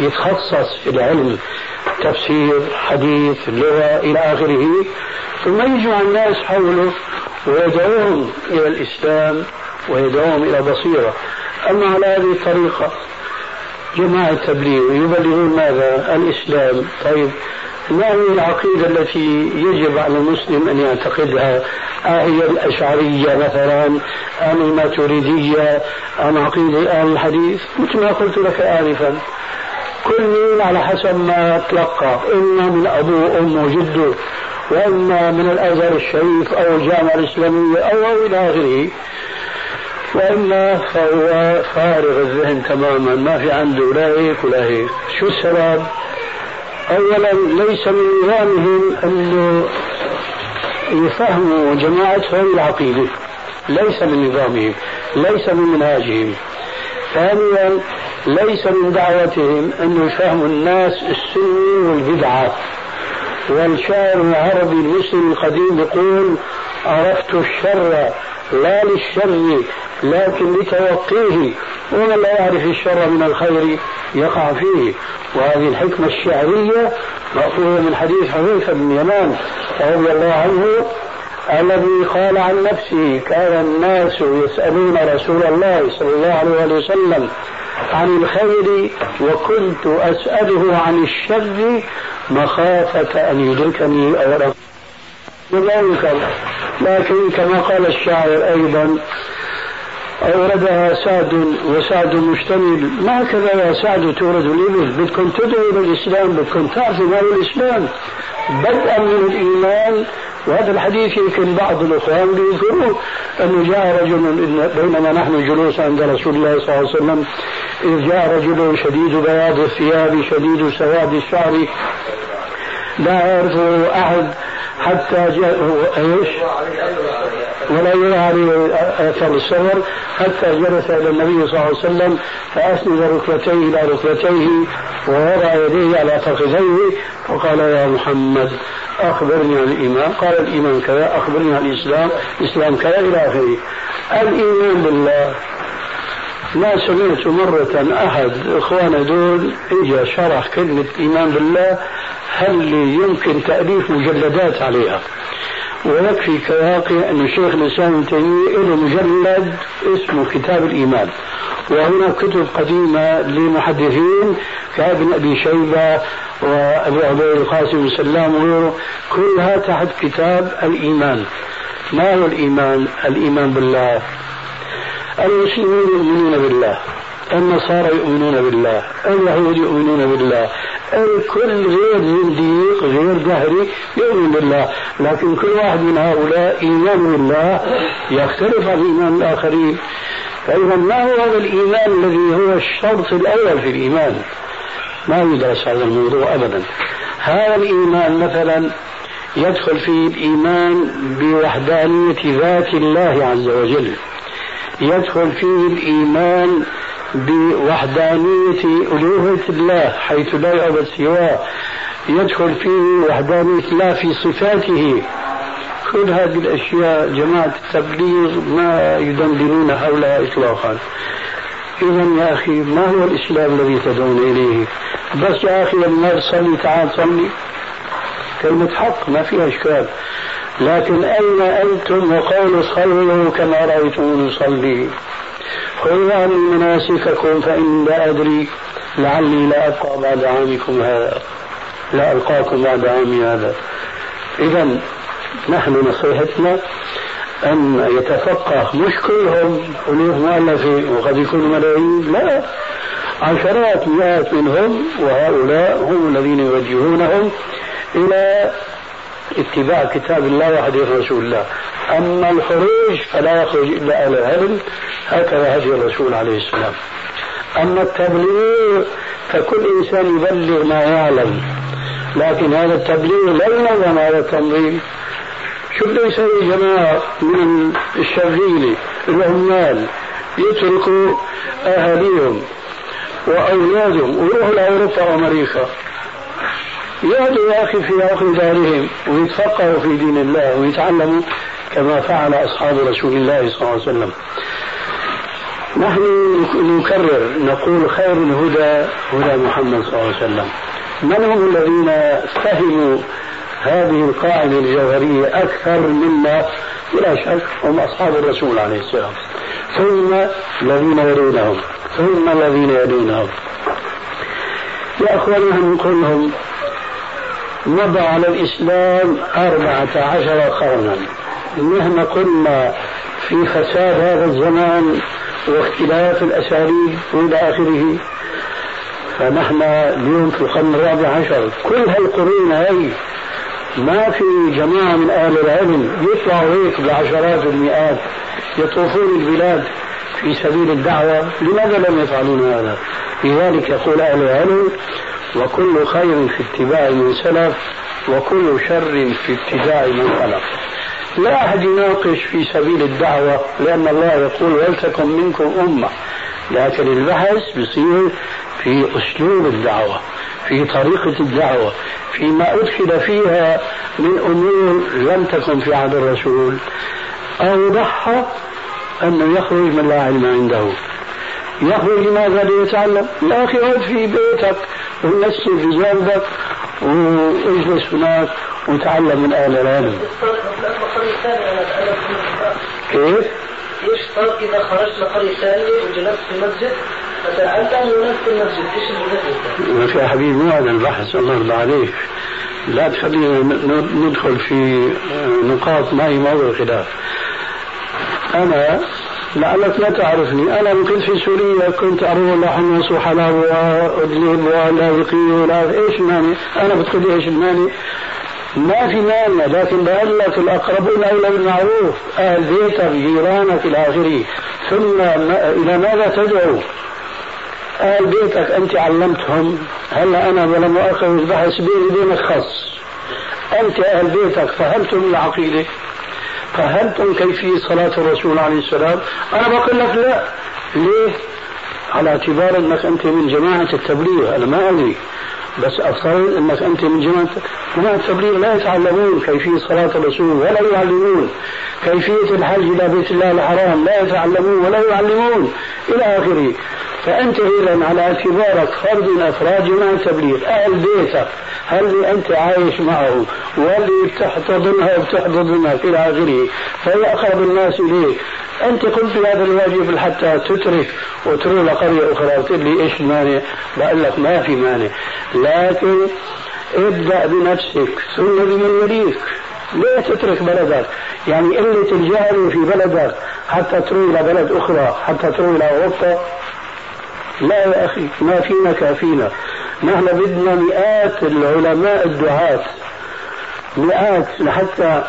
يتخصص في العلم تفسير حديث لغة إلى آخره ثم يجمع الناس حوله ويدعوهم إلى الإسلام ويدعوهم إلى بصيرة. أما على هذه الطريقة جماعة التبليغ يبلغون ماذا؟ الإسلام. طيب ما هي العقيدة التي يجب على المسلم أن يعتقدها؟ أهي الأشعرية مثلا أم الماتريدية أم عقيدة أهل الحديث؟ مثل ما قلت لك آنفا. كل على حسب ما تلقى. إما من أبوه وأمه وجده وإما من الأزهر الشريف أو الجامعة الإسلامية أو, أو إلى آخره. وإلا فهو فارغ الذهن تماما ما في عنده لا هيك ولا هيك شو السبب؟ أولا ليس من نظامهم أنه يفهموا جماعتهم العقيدة. ليس من نظامهم ليس من منهاجهم. ثانيا ليس من دعوتهم أن يفهموا الناس السنة والبدعة. والشاعر العربي المسلم القديم يقول عرفت الشر لا للشر لكن لتوقيه ومن لا يعرف الشر من الخير يقع فيه. وهذه الحكمة الشعرية مأخوذة من حديث حذيفة بن يمان رضي الله عنه الذي قال عن نفسه كان الناس يسألون رسول الله صلى الله عليه وسلم عن الخير وكنت أسأله عن الشر مخافة أن يدركني أو لذلك لكن كما قال الشاعر أيضا أوردها سعد وسعد مشتمل ما هكذا يا سعد تورد الإبل؟ بدكم تدعوا إلى الإسلام بدكم تعرفوا ما هو الإسلام. بدءا من الإيمان وهذا الحديث يمكن بعض الإخوان بيذكروه أنه جاء رجل بينما نحن جلوس عند رسول الله صلى الله عليه وسلم إذ جاء رجل شديد بياض الثياب شديد سواد الشعر لا يعرفه أحد حتى جاء إيش؟ ولا يرى عليه اثر السفر حتى جلس إلى النبي صلى الله عليه وسلم فأسند ركبتيه إلى ركبتيه ووضع يديه على فخذيه وقال يا محمد أخبرني عن الإيمان. قال الإيمان كذا أخبرني عن الإسلام الإسلام كذا إلى آخره. الإيمان بالله. ما سمعت مرة أحد إخوانا دول إجا شرح كلمة إيمان بالله هل يمكن تأليف مجلدات عليها؟ ويكفي كواقع أن الشيخ الإسلام ابن تيمية له مجلد اسمه كتاب الإيمان وهناك كتب قديمة لمحدثين كابن أبي شيبة وأبو عبيد القاسم سلام وغيره كلها تحت كتاب الإيمان. ما هو الإيمان؟ الإيمان بالله. المسلمون يؤمنون بالله. النصارى يؤمنون بالله اليهود يؤمنون بالله الكل غير زنديق غير دهري يؤمن بالله. لكن كل واحد من هؤلاء إيمان بالله يختلف عن إيمان الآخرين. فإذا ما هو هذا الإيمان الذي هو الشرط الأول في الإيمان؟ ما يدرس هذا الموضوع أبدا. هذا الإيمان مثلا يدخل فيه الإيمان بوحدانية ذات الله عز وجل. يدخل فيه الإيمان بوحدانية ألوهية الله حيث لا يعبد سواه. يدخل فيه وحدانية الله في صفاته. كل هذه الأشياء جماعة التبليغ ما يدندنون حولها إطلاقا. إذا يا أخي ما هو الإسلام الذي تدعون إليه؟ بس يا أخي لما تصلي تعال صلي كلمة حق ما فيها إشكال. لكن أين أنتم؟ وقول صلوا كما رأيتم نصلي خذوا عني مناسككم فإني لا أدري لعلي لا أبقى بعد عامكم هذا. لا ألقاكم بعد عامي هذا. إذا نحن نصيحتنا أن يتفقه مش كلهم. ألوف مؤلفة وقد يكونوا ملايين. لا. عشرات مئات منهم وهؤلاء هم الذين يوجهونهم إلى اتباع كتاب الله وحديث رسول الله. أما الخروج فلا يخرج إلا أهل العلم هكذا هدي الرسول عليه السلام. أما التبليغ فكل إنسان يبلغ ما يعلم لكن هذا التبليغ لا ينظم هذا التنظيم شو بده يسوي جماعة من الشرذيلة العمال يتركوا أهاليهم وأولادهم ويروحوا لأوروبا وأمريكا؟ يهدوا يا أخي في عقل دارهم ويتفقهوا في دين الله ويتعلموا كما فعل أصحاب رسول الله صلى الله عليه وسلم. نحن نكرر نقول خير الهدى هدى محمد صلى الله عليه وسلم. من هم الذين فهموا هذه القاعدة الجوهرية أكثر منا بلا شك هم أصحاب الرسول عليه السلام؟ ثم الذين يلونهم ثم الذين يلونهم يا أخواننا نقول لهم مضى على الإسلام أربعة عشر قرنا. مهما قلنا في فساد هذا الزمان واختلاف الأساليب وإلى آخره. فنحن اليوم في القرن الرابع عشر كل هالقرون هاي ما في جماعة من أهل العلم يطلعوا هيك بعشرات المئات يطوفون البلاد في سبيل الدعوة. لماذا لم يفعلون هذا؟ لذلك يقول أهل العلم وكل خير في اتباع من سلف وكل شر في ابتداع من خلق لا أحد يناقش في سبيل الدعوة لأن الله يقول ولتكن منكم أمة. لكن البحث بصير في أسلوب الدعوة في طريقة الدعوة فيما أدخل فيها من أمور لم تكن في عهد الرسول. أوضحها أنه يخرج من لا علم عنده. يخرج لماذا ليتعلم يا أخي اقعد في بيتك ونسي في جانبك واجلس هناك وتعلم من أهل العلم. كيف؟ يشترط إذا خرجت لقرية ثانية وجلست في المسجد فتعلم ونفس في المسجد. إيش المسجد؟ يا حبيبي مو هذا البحث الله يرضى عليك. لا تخلينا ندخل في نقاط ما هي موضوع خلاف أنا لعلك لا تعرفني. أنا كنت في سوريا كنت أروح لحمص وحلب وأدلب ولاذقي ولا إيش المانع أنا بتقول إيش المانع ما في مانع لكن بقول لك الأقربون أولى بالمعروف أهل بيتك جيرانك إلى آخره. ثم إلى ماذا تدعو؟ أهل بيتك أنت علمتهم. هلا أنا ولا مؤاخذة البحث بيني وبينك خاص. أنت أهل بيتك فهمتم العقيدة؟ فهمتم كيفية صلاة الرسول عليه السلام؟ أنا بقول لك لا. ليه؟ على اعتبار أنك أنت من جماعة التبليغ أنا ما أدري. بس أفترض أنك أنت من جماعة جماعة التبليغ لا يتعلمون كيفية صلاة الرسول ولا يعلمون. كيفية الحج إلى بيت الله الحرام لا يتعلمون ولا يعلمون. إلى آخره. فأنت إذا على اعتبارك فرد من أفراد جماعة التبليغ أهل بيتك. هل أنت عايش معه؟ واللي بتحتضنها وبتحتضنك إلى آخره؟ فهي أقرب الناس إليك. أنت قمت بهذا الواجب حتى تترك وتروح لقرية أخرى. وتقول لي إيش المانع؟ بقول لك ما في مانع. لكن ابدأ بنفسك. ثم بمن يليك. ليه تترك بلدك؟ يعني قلة الجهل في بلدك حتى تروح إلى بلد أخرى حتى تروح إلى أوروبا لا يا أخي ما فينا كافينا. نحن بدنا مئات العلماء الدعاة. مئات لحتى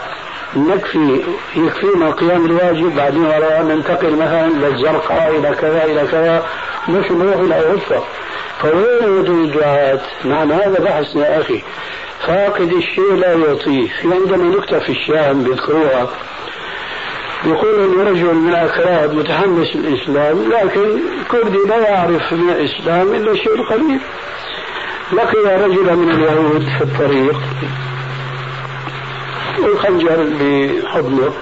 نكفي يكفينا قيام الواجب بعدين وراء ننتقل مثلا للزرقاء إلى كذا إلى كذا. مش نروح إلى أوروبا. فوين وجود الدعاة؟ نعم هذا بحثنا يا أخي. فاقد الشيء لا يعطيه في عندنا نكتة في الشام بيذكروها. يقول أن رجل من الأكراد متحمس للإسلام لكن كردي لا يعرف من الإسلام إلا الشيء القليل لقي رجلا من اليهود في الطريق والخنجر بحضنه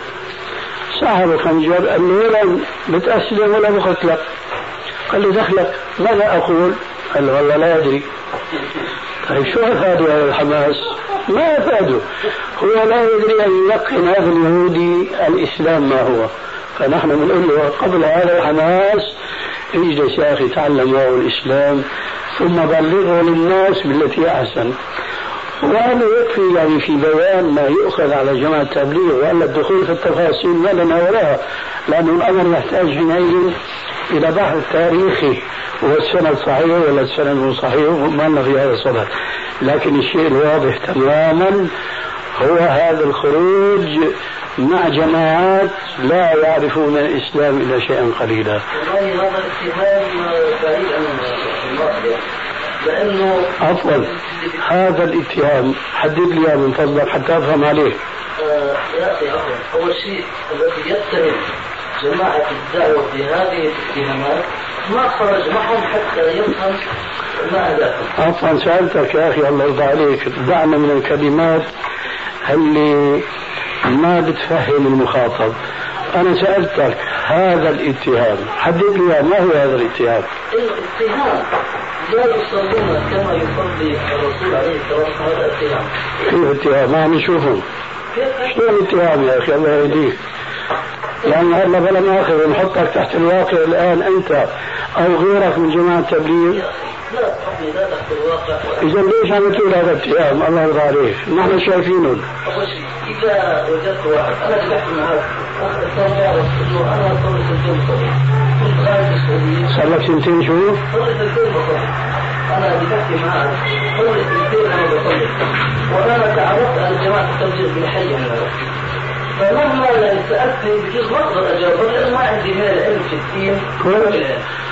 صاحب الخنجر قال له ولا بتأسلم ولا بقتلك قال له دخلك ماذا أقول؟ قال له والله لا أدري طيب شو هذا الحماس؟ ما أفادوا هو لا يدري أن يلقن هذا اليهودي الإسلام ما هو. فنحن بنقول له قبل هذا الحماس اجلس يا أخي تعلم الإسلام ثم بلغه للناس بالتي أحسن. وهذا يكفي يعني في بيان ما يؤخذ على جماعة التبليغ وألا الدخول في التفاصيل ما لنا وراها لأن الأمر يحتاج حينئذ إلى بحث تاريخي والسنة الصحيح ولا السنة مو صحيح ما لنا في هذا الصدد لكن الشيء الواضح تماما هو هذا الخروج مع جماعات لا يعرفون الإسلام إلا شيئا قليلا. لأنه عفوا هذا الاتهام حدد لي من فضلك حتى أفهم عليه. آه يا أخي عفوا أول شيء الذي يتهم جماعة الدعوة بهذه الاتهامات ما خرج معهم حتى يفهم ما أهدافهم. عفوا سألتك يا أخي الله يرضى عليك دعنا من الكلمات اللي ما بتفهم المخاطب أنا سألتك هذا الاتهام حدد لي ما هو هذا الاتهام الاتهام لا يصلون كما يصلي الرسول عليه الصلاة والسلام هذا اتهام كيف اتهام ما نشوفهم شلون الاتهام يا أخي؟ الله يهديك. يعني هلا بلا مؤاخذة نحطك تحت الواقع الآن أنت أو غيرك من جماعة التبليغ. إذا ليش عم تقول هذا الاتهام؟ الله يرضى عليك. نحن شايفينه. أول شيء إذا وجدت واحد أنا بحكي معك أخ يعرف إنه أنا صلي سنتين بصلي كنت خارج السعودية صار لك سنتين شو؟ صلي سنتين بصلي أنا بحكي معك صلي سنتين أنا بصلي وأنا تعرفت على جماعة التبليغ بالحي أنا فمهما سالتني بجوز ما أقدر اجاوب لأنه ما عندي من العلم في الدين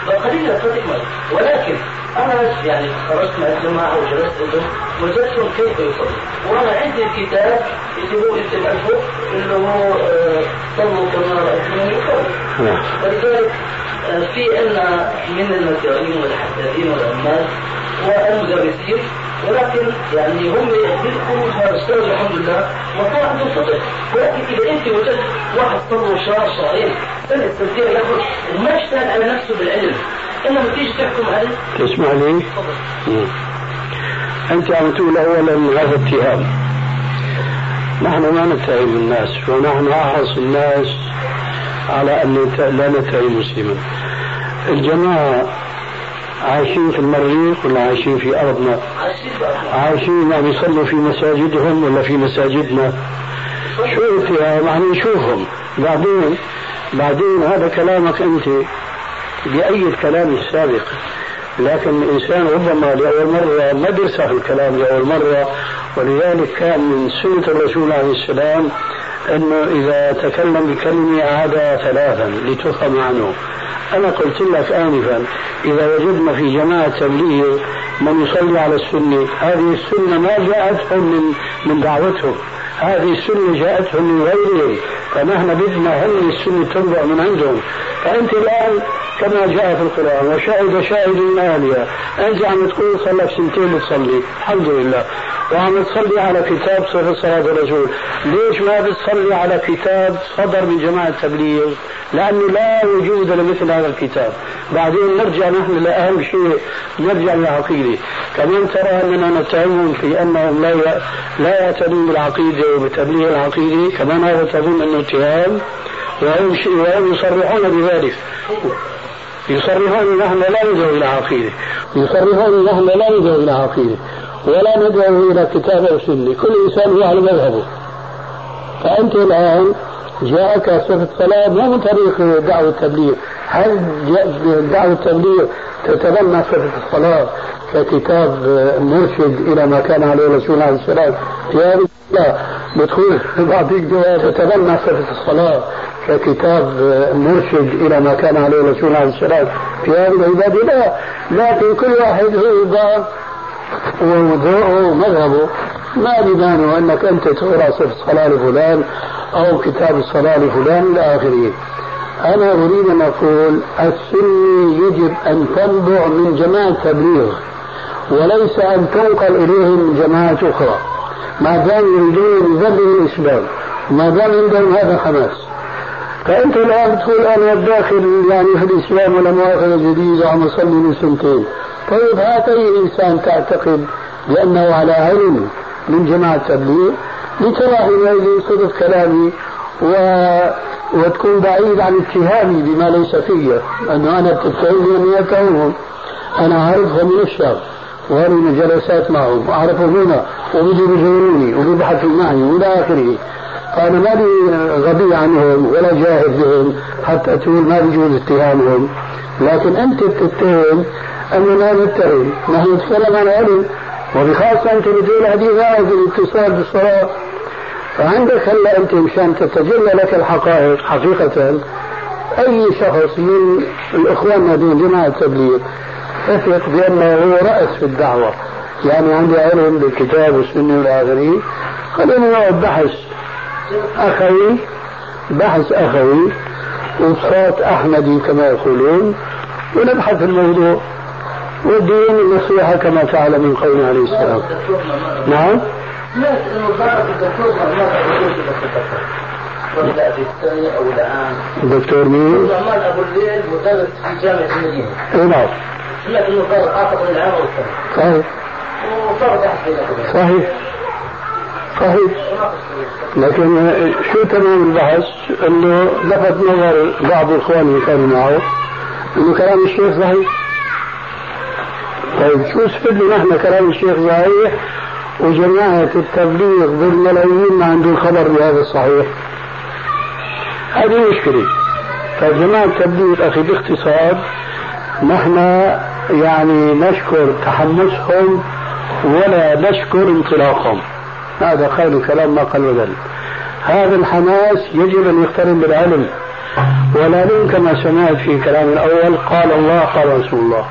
فقليلا صدق ولكن أنا يعني خرجت مع الجماعة وجلست عندهم وجدتهم كيف يصلي؟ وأنا عندي كتاب اللي هو انت تعرفه اللي هو صلوا كما رايتموني يصلي. فلذلك في عندنا من المسيرين والحدادين والعمال والمدرسين ولكن يعني هم يدركوا هذا الحمد لله وصار عندهم فطر ولكن إذا أنت وجدت واحد صبر شهر شهرين سنه التسجيل ياخذ وما اجتهد على نفسه بالعلم. إنما تيجي تحكم عليه. تسمع لي؟ أنت عم تقول اولا هذا اتهام نحن ما نتهم الناس ونحن أحرص الناس على أن لا نتهم مسلما. الجماعة عايشين في المريخ ولا عايشين في أرضنا؟ عايشين يعني يصلوا في مساجدهم ولا في مساجدنا؟ شو يعني نشوفهم. بعدين بعدين هذا كلامك أنت. بأي الكلام السابق. لكن الإنسان ربما لأول مرة ما بيرسخ الكلام لأول مرة ولذلك كان من سنة الرسول عليه السلام أنه إذا تكلم بكلمة أعادها ثلاثا لتفهم عنه. أنا قلت لك آنفا إذا وجدنا في جماعة تبليغ من يصلي على السنة هذه السنة ما جاءتهم من من دعوتهم. هذه السنة جاءتهم من غيرهم. فنحن بدنا هم السنة تنبع من عندهم. فأنت الآن كما جاء في القرآن وشهد شاهد من أهلها أنت عم تقول صلى سنتين تصلي الحمد لله. وعم تصلي على كتاب صفة صلاة الرسول ليش ما بتصلي على كتاب صدر من جماعة التبليغ؟ لأنه لا وجود لمثل هذا الكتاب. بعدين نرجع نحن لأهم شيء نرجع للعقيدة. كمان ترى أننا نتهمهم في أنهم لا لا يعتنون بالعقيدة وبتبليغ العقيدة. كمان هذا تظن أنه اتهام وهم يصرحون بذلك. يصرحون نحن لا ندعو إلى عقيدة. يصرحون نحن لا ندعو إلى عقيدة. ولا ندعو إلى كتاب أو سنة. كل إنسان يعلم مذهبه. فأنت الآن جاءك صفة صلاة مو من طريق دعوة التبليغ. هل دعوة التبليغ تتبنى صفة الصلاة ككتاب مرشد إلى ما كان عليه الرسول عليه السلام في هذه لا. بدخول بعطيك جواب تتبنى صفة الصلاة ككتاب مرشد إلى ما كان عليه الرسول عليه السلام في هذه العبادة لا لكن كل واحد هو ووضوءه ومذهبه ما بيبانوا أنك أنت تقرأ صفة صلاه لفلان أو كتاب الصلاة لفلان إلى آخره. أنا أريد أن أقول السني يجب أن تنبع من جماعة تبليغ وليس أن تنقل إليهم من جماعات أخرى. ما دام يريدون يذلوا الإسلام ما دام عندهم هذا حماس. فأنت الآن تقول أنا داخل يعني في الإسلام ولا مؤاخذة جديدة وعم اصلي من سنتين. طيب هات اي إنسان تعتقد بأنه على علم من جماعة التبليغ لترى حينئذ صدق كلامي و... وتكون بعيد عن اتهامي بما ليس في أنه أنا بتتهمني اني اتهمهم أنا أعرفهم من الشر وهذه جلسات معهم اعرفهم هنا وبيجوا بيزوروني وبيبحثوا معي والى آخره. فانا مالي غبي عنهم ولا جاهل بهم حتى تقول ما بيجوز اتهامهم. لكن أنت بتتهم أننا نتهم. نحن نتكلم عن علم. وبخاصة أنت بتقول حديث هذا الاتصال بالصلاة. فعندك هلا أنت مشان تتجلى لك الحقائق حقيقة. أي شخص من الإخوان هذين جماعة التبليغ اثق بأنه هو رأس في الدعوة. يعني عندي علم بالكتاب والسنة والآخرين. خلينا نقعد بحث أخوي بحث أخوي وبصوت أحمدي كما يقولون ونبحث الموضوع. والدين النصيحة كما فعل من قوله عليه السلام. نعم؟ ولا في دكتور مين؟ عمال أبو الليل مدرس في جامعة المدينة اي نعم. سمعت صار عاقب العام والثاني صحيح. وصار صحيح. صحيح. لكن شو تمام البحث؟ إنه لفت نظر بعض إخواني كانوا معه. إنه كلام الشيخ صحيح. طيب شو استفدنا نحن كلام الشيخ صحيح وجماعة التبليغ بالملايين ما عندهم خبر بهذا الصحيح؟ هذه مشكلة. فجماعة التبليغ أخي باختصار نحن يعني نشكر تحمسهم ولا نشكر انطلاقهم. هذا خير كلام ما قال ودل هذا الحماس يجب أن يقترن بالعلم. ولا كما سمعت في كلام الأول قال الله قال رسول الله.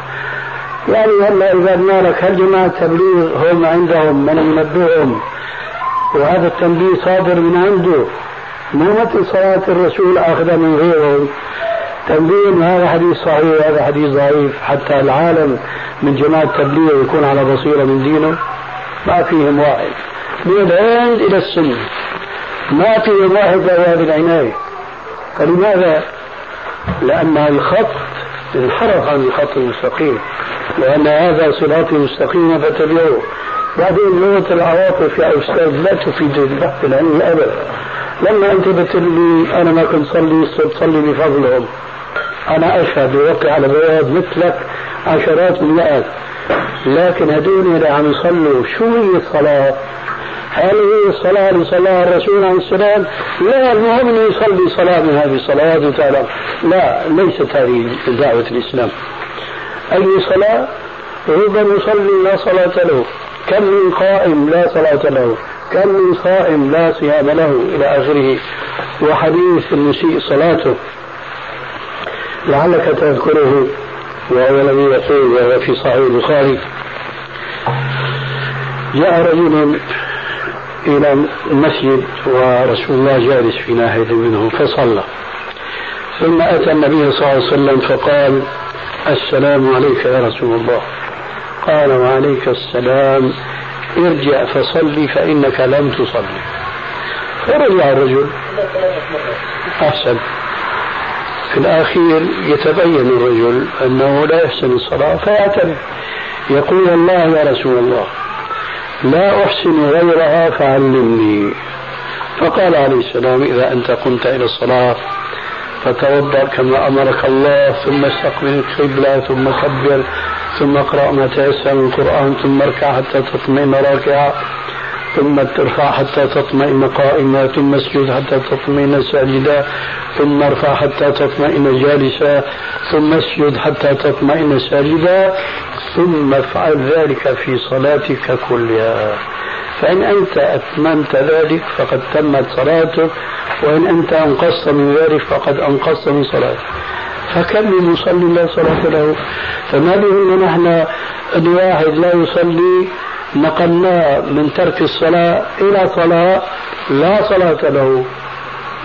يعني هلا إذا مالك هل جماعة التبليغ هم عندهم من ينبههم وهذا التنبيه صادر من عنده. مو مثل صلاة الرسول أخذ من غيرهم تنبيه هذا حديث صحيح هذا حديث ضعيف. حتى العالم من جماعة التبليغ يكون على بصيرة من دينه. ما فيهم واحد. من العين إلى السنة. ما فيهم واحد هذه العناية فلماذا؟ لأن الخط انحرف عن الخط المستقيم. لأن هذا صراطي مستقيم فاتبعوه بعدين لغة العواطف يا أستاذ لا تفيد البحث العلمي أبدا. لما أنت بتقول أنا ما كنت صلي صرت صلي بفضلهم أنا أشهد ووقع على بياض مثلك عشرات المئات لكن هدول اللي عم يصلوا شو هي الصلاة؟ هل هي الصلاة اللي صلاها الرسول عليه السلام؟ لا المهم إنه يصلي صلاة من هذه الصلوات وتعلم لا ليست هذه دعوة الإسلام. أي صلاة؟ ربما مصلي لا صلاة له. كم من قائم لا صلاة له. كم من صائم لا صيام له إلى آخره وحديث المسيء صلاته لعلك تذكره وهو الذي يقول وهو في صحيح البخاري جاء رجل إلى المسجد ورسول الله جالس في ناحية منه فصلى ثم أتى النبي صلى الله عليه وسلم فقال السلام عليك يا رسول الله قال وعليك السلام ارجع فصلي فإنك لم تصلي. فرجع الرجل. أحسن. في الأخير يتبين الرجل أنه لا يحسن الصلاة فيعترف يقول الله يا رسول الله لا أحسن غيرها فعلمني. فقال عليه السلام إذا أنت قمت إلى الصلاة فتوضأ كما أمرك الله ثم استقبل القبلة ثم كبر ثم اقرأ ما تيسر من القرآن ثم اركع حتى تطمئن راكعا ثم ترفع حتى تطمئن قائما ثم اسجد حتى تطمئن ساجدا ثم ارفع حتى تطمئن جالسا ثم اسجد حتى تطمئن ساجدا ثم افعل ذلك في صلاتك كلها. فإن أنت أتممت ذلك فقد تمت صلاتك وإن أنت أنقصت من ذلك فقد أنقصت من صلاتك فكم من مصلي لا صلاة له؟ فما بهمنا نحن أن واحد لا يصلي نقلناه من ترك الصلاة إلى صلاة لا صلاة له.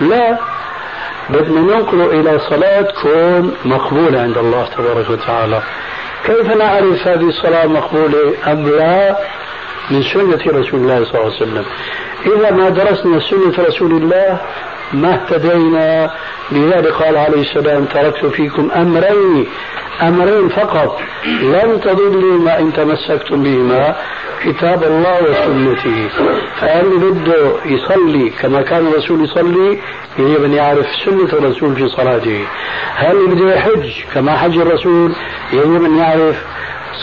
لا بدنا ننقله إلى صلاة تكون مقبولة عند الله تبارك وتعالى. كيف نعرف هذه الصلاة مقبولة أم لا؟ من سنة رسول الله صلى الله عليه وسلم. إذا ما درسنا سنة رسول الله ما اهتدينا. لذلك قال عليه السلام تركت فيكم أمرين. أمرين فقط. لن تضلوا ما إن تمسكتم بهما. كتاب الله وسنته. فاللي بده يصلي كما كان الرسول يصلي؟ يجب أن يعرف سنة الرسول في صلاته. هل بده يحج كما حج الرسول؟ يجب أن يعرف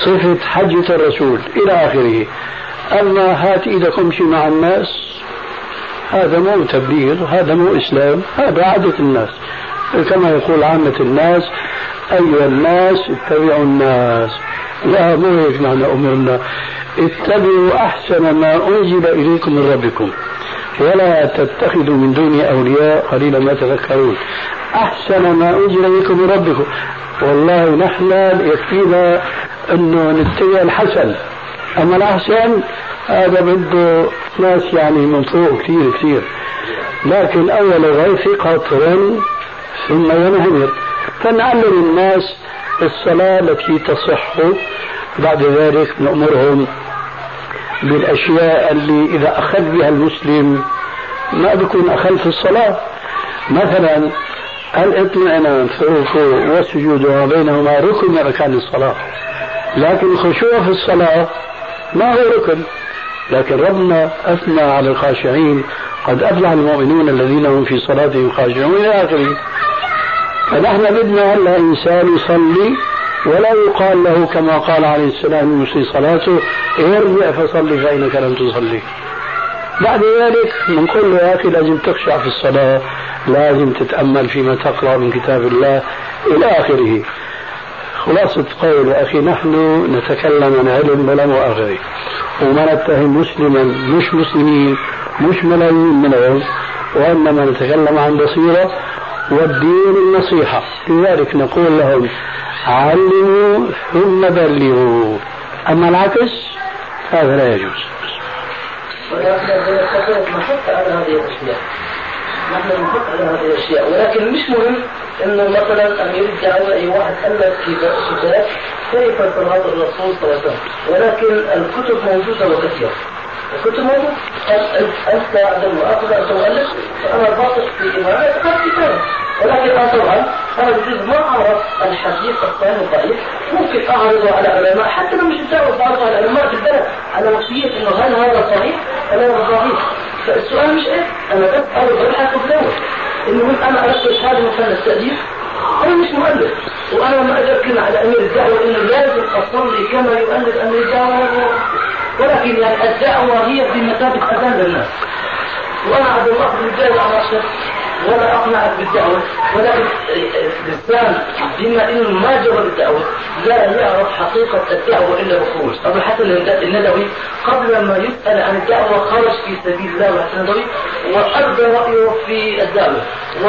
صفة حجة الرسول إلى آخره. أما هات إيدكم شي مع الناس هذا مو تبليغ هذا مو إسلام هذا عادة الناس. كما يقول عامة الناس أيها الناس اتبعوا الناس. لا مو هيك نحن أمرنا. اتبعوا أحسن ما أنزل إليكم من ربكم. ولا تتخذوا من دوني أولياء قليلا ما تذكرون. أحسن ما أنزل إليكم من ربكم. والله نحن يكفينا أنه نتبع الحسن. أما الأحسن هذا بده ناس يعني من فوق كثير كثير. لكن أول غيث قطر ثم ينهمر. فنعلم الناس الصلاة التي تصح. بعد ذلك نأمرهم بالأشياء اللي إذا أخذ بها المسلم ما بيكون أخذ في الصلاة. مثلا الاطمئنان في الركوع والسجود وما بينهما ركن من أركان الصلاة. لكن الخشوع في الصلاة ما هو ركن؟ لكن ربنا أثنى على الخاشعين. قد أفلح المؤمنون الذين هم في صلاتهم خاشعون إلى آخره فنحن بدنا هلا إنسان يصلي ولا يقال له كما قال عليه السلام يصلي صلاته. ارجع فصلي فإنك لم تصلي. بعد ذلك بنقول له يا أخي لازم تخشع في الصلاة. لازم تتأمل فيما تقرأ من كتاب الله إلى آخره. خلاصة قول أخي نحن نتكلم عن علم ولا مؤاخذة وما نتهم مسلما مش مسلمين مش ملايين منهم وإنما نتكلم عن بصيرة والدين النصيحة. لذلك نقول لهم علموا ثم بلغوا. أما العكس هذا لا يجوز. ولكن نحط على هذه الأشياء. نحن نحط على هذه الأشياء. ولكن مش مهم إنه مثلا أمير الدعوة أي واحد الف كتاب كيف صلاه الرسول صلى الله عليه وسلم؟ ولكن الكتب موجودة وكثيرة. الكتب موجودة. أنت عند المؤاخذه ان تؤلف فأنا باطل في إمامة فقد كتابه ولكن أنا طبعا أنا بجوز ما أعرف الحديث الصحيح والضعيف. ممكن أعرضه على علماء حتى لو مش الدعوه بعرضه على علماء في البلد على وصية إنه هل هذا صحيح؟ ولا هذا ضعيف. فالسؤال مش إيه؟ أنا بس أبحث الأول. المهم أنا اركز هذا مثلا التأليف أنا مش مؤلف وأنا ما كلمة على أمير الدعوة انه لازم أصلي كما يؤلف أمير الدعوة. ولكن يعني الدعوة هي بمثابة أذان للناس وأنا عبد الله بن جاي على ولا اقنعك بالدعوة ولكن الانسان بما إنه ما جرب الدعوة لا يعرف حقيقة الدعوة إلا بخروج أبو الحسن الندوي قبل ما يسأل عن الدعوة خرج في سبيل الله والحسن الندوي وأبدى رأيه في الدعوة. و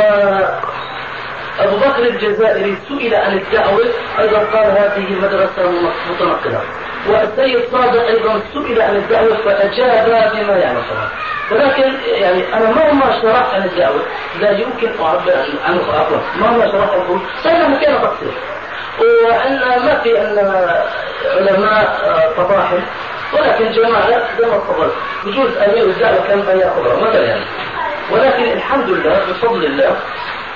أبو بكر الجزائري سئل عن الدعوة أيضا قال هذه مدرسة متنقلة. والسيد صادق أيضا سئل عن الدعوة فأجاب بما يعرف ولكن يعني أنا مهما شرحت عن الدعوة لا يمكن أعبر عنه عفوا مهما شرحت أقول فأنا مكان تقصير وأن ما في أن علماء فضاحل ولكن جماعة زي ما تفضلت بجوز أمير الدعوة كان يأخذها مثلا. يعني ولكن الحمد لله بفضل الله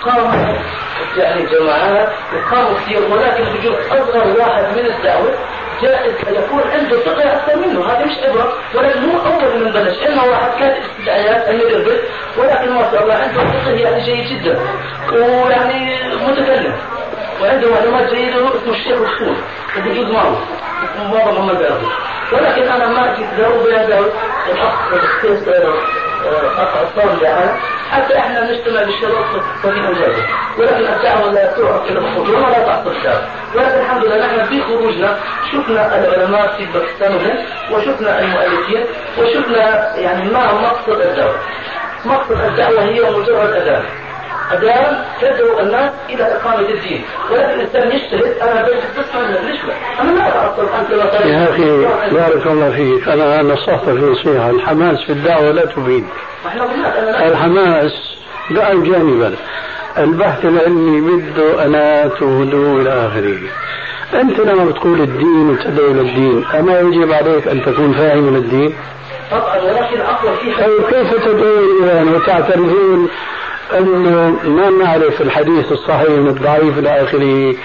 قاموا يعني جماعات وقاموا كثير ولكن بجوز أصغر واحد من الدعوة جائز أن يكون عنده ثقة أكثر منه. هذا مش عبرة ولكن هو أول من بلش. إنه واحد كان استدعاءات أمير البيت ولكن ما شاء الله عنده ثقة يعني جيد جدا ويعني متكلم. وعنده معلومات جيدة اسمه الشيخ الصول بجوز معه اسمه بابا محمد بن ولكن أنا ما جيت له بهذا الأخ عصام دعانا حتى إحنا نجتمع بالشباب صديق جاهز ولكن الدعوة لا تعرف إلى الحضور ولا تعطي الدعوه ولكن الحمد لله نحن في خروجنا. شفنا العلماء في باكستان وشفنا المؤلفين وشفنا يعني ما مقصد الدعوة. مقصد الدعوة هي مجرد اذان أذان تدعو الناس إلى إقامة الدين. ولكن الإنسان يجتهد أنا بس تسمع نشبه أنا ما أعرف أنت يا أخي بارك الله فيك. أنا نصحت في نصيحة الحماس في الدعوة لا تفيد. الحماس دع جانبا البحث العلمي بده أنات وهدوء إلى آخره. أنت لما بتقول الدين وتدعو إلى الدين أما يجب عليك أن تكون فاهما الدين؟ طبعا ولكن أقوى فيها طيب كيف تدعو الإيمان وتعترفون انه ما نعرف الحديث الصحيح من الضعيف إلى آخره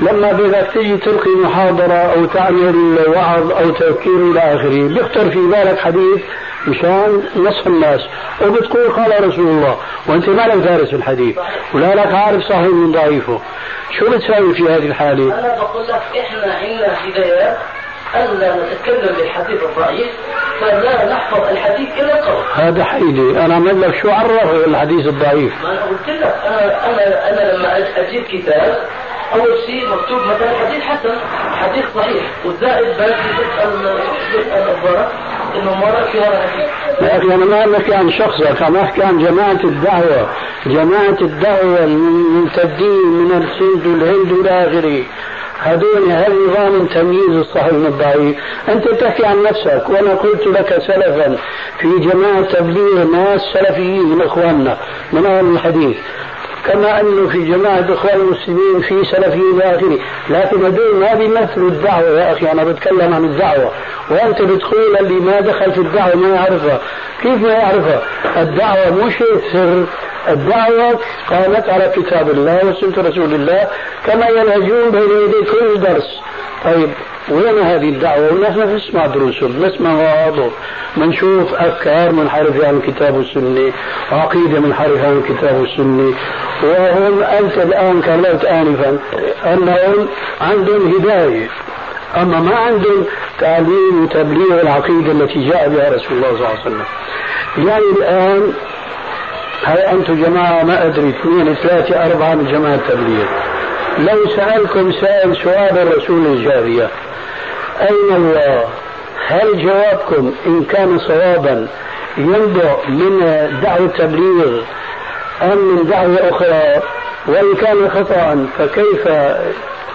لما بدك تيجي تلقي محاضرة أو تعمل وعظ أو تذكير إلى آخره بيخطر في بالك حديث مشان نصح الناس وبتقول قال رسول الله وأنت ما لك دارس الحديث ولا لك عارف صحيح من ضعيفه شو بتساوي في هذه الحالة؟ أنا بقول لك إحنا عندنا هدايات ألا نتكلم بالحديث الضعيف فلا نحفظ الحديث إلى القول. هذا حيلي. أنا عمل لك شو عرف الحديث الضعيف. ما أنا قلت لك أنا أنا أنا لما أجيب كتاب أول شيء مكتوب مثلا حديث حسن حديث صحيح. والزائد باقي تسأل تسأل الضرر إنه مرة في الحديث يا أخي أنا ما أحكي عن شخصك أنا أحكي عن جماعة الدعوة جماعة الدعوة الممتدين من السند والهند وإلى آخره هذول هل نظام تمييز الصحيح من الضعيف أنت تحكي عن نفسك وأنا قلت لك سلفا في جماعة تبليغ ناس سلفيين من إخواننا من أهل الحديث. كما أنه في جماعة إخوان المسلمين في سلفيين إلى اخره، لكن هذول ما بيمثلوا الدعوة يا أخي أنا بتكلم عن الدعوة، وأنت بتقول اللي ما دخل في الدعوة ما يعرفها، كيف ما يعرفها؟ الدعوة مش سر. الدعوة قامت على كتاب الله وسنة رسول الله كما ينهجون بين يدي كل درس. طيب وين هذه الدعوة؟ ونحن نسمع دروسهم نسمع مواعظهم بنشوف أفكار منحرفة عن الكتاب والسنة وعقيدة منحرفة عن الكتاب والسنة وهم أنت الآن كلمت آنفا أنهم عندهم هداية. أما ما عندهم تعليم وتبليغ العقيدة التي جاء بها رسول الله صلى الله عليه وسلم. يعني الآن هاي أنتم جماعة ما أدري اثنين ثلاثة أربعة من جماعة التبليغ. لو سألكم سائل سؤال الرسول الجارية أين الله هل جوابكم إن كان صوابا ينبع من دعوة تبليغ أم من دعوة أخرى؟ وإن كان خطأ فكيف